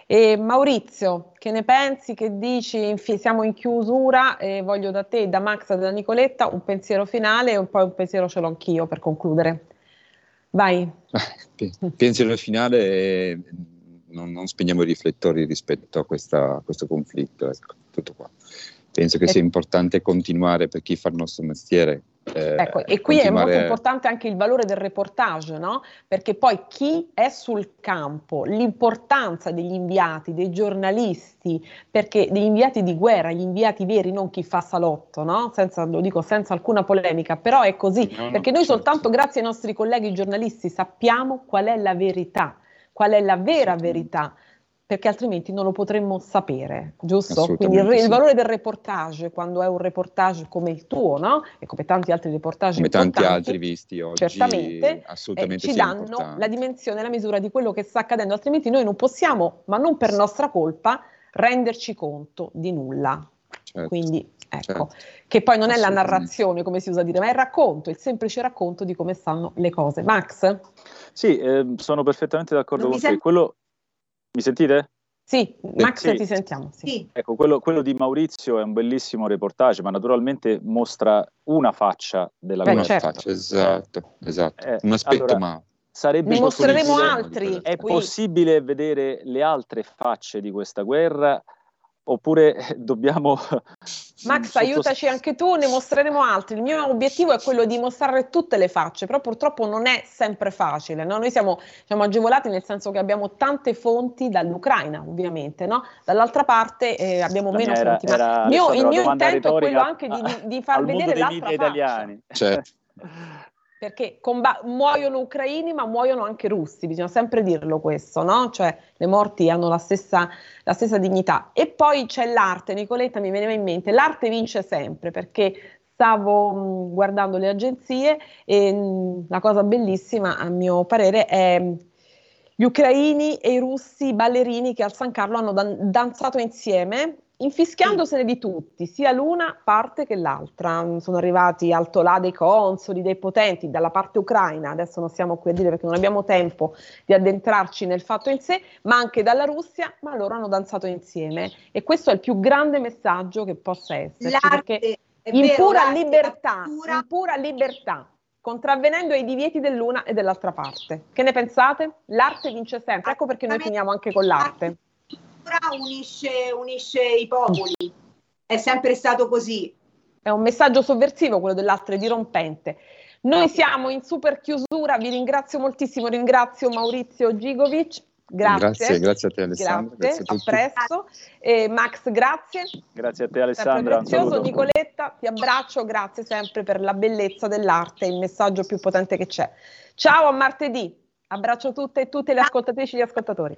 E Maurizio, che ne pensi, che dici, siamo in chiusura e voglio da te, da Max e da Nicoletta un pensiero finale e poi un pensiero ce l'ho anch'io per concludere. Vai. Penso nel finale non, non, spegniamo i riflettori rispetto a, questa, a questo conflitto. Ecco, tutto qua. Penso che sia importante continuare per chi fa il nostro mestiere eh, ecco, e qui è molto importante anche il valore del reportage, no? Perché poi chi è sul campo, l'importanza degli inviati, dei giornalisti, perché degli inviati di guerra, gli inviati veri, non chi fa salotto, no? Senza, lo dico senza alcuna polemica, però è così, no, perché noi certo. soltanto grazie ai nostri colleghi giornalisti sappiamo qual è la verità, qual è la vera verità perché altrimenti non lo potremmo sapere, giusto? Quindi il, il, valore del reportage, quando è un reportage come il tuo, no? E come tanti altri reportage come tanti altri visti oggi, certamente, assolutamente eh, ci danno importante. la dimensione, la misura di quello che sta accadendo, altrimenti noi non possiamo, ma non per nostra colpa, renderci conto di nulla. Certo. Quindi ecco, certo. che poi non è la narrazione, come si usa dire, ma è il racconto, il semplice racconto di come stanno le cose. Max? Sì, eh, sono perfettamente d'accordo non con te. Quello, mi sentite? Sì, Max sì. ti sentiamo. Sì. Ecco, quello, quello, di Maurizio è un bellissimo reportage, ma naturalmente mostra una faccia della Beh, certo. Faccia, esatto, esatto. Eh, un aspetto allora, ma. sarebbe Ne mostreremo possibile- altri È qui. possibile vedere le altre facce di questa guerra oppure dobbiamo Max, sotto- aiutaci anche tu, ne mostreremo altri. Il mio obiettivo è quello di mostrare tutte le facce, però purtroppo non è sempre facile. no? Noi siamo, siamo agevolati nel senso che abbiamo tante fonti dall'Ucraina, ovviamente, no? dall'altra parte eh, abbiamo La meno era- fonti. Ma era, il mio, il mio intento è quello anche di, di- far vedere l'altra faccia. italiani. Certo. Perché comba- muoiono ucraini, ma muoiono anche russi, bisogna sempre dirlo questo, no? Cioè le morti hanno la stessa, la stessa dignità. E poi c'è l'arte, Nicoletta mi veniva in mente, l'arte vince sempre perché stavo mh, guardando le agenzie e mh, la cosa bellissima, a mio parere, è mh, gli ucraini e i russi ballerini che al San Carlo hanno dan- danzato insieme, infischiandosene di tutti, sia l'una parte che l'altra. Mm, Sono arrivati altolà dei consoli, dei potenti dalla parte ucraina, adesso non stiamo qui a dire perché non abbiamo tempo di addentrarci nel fatto in sé, ma anche dalla Russia, ma loro hanno danzato insieme. E questo è il più grande messaggio che possa esserci, perché in vero, pura libertà, cultura- in pura libertà, contravvenendo ai divieti dell'una e dell'altra parte. Che ne pensate? L'arte vince sempre, ecco perché noi finiamo anche con l'arte. Unisce, unisce i popoli, è sempre stato così. È un messaggio sovversivo quello dell'altro, è dirompente. Noi siamo in super chiusura, vi ringrazio moltissimo, ringrazio Maurizio Gigovic, grazie. Grazie, grazie a te Alessandro, Grazie, grazie a presto. E Max, grazie. Grazie a te Alessandra, prezioso. Nicoletta, ti abbraccio, grazie sempre per la bellezza dell'arte, il messaggio più potente che c'è. Ciao, a martedì. Abbraccio tutte e tutte le ascoltatrici e gli ascoltatori.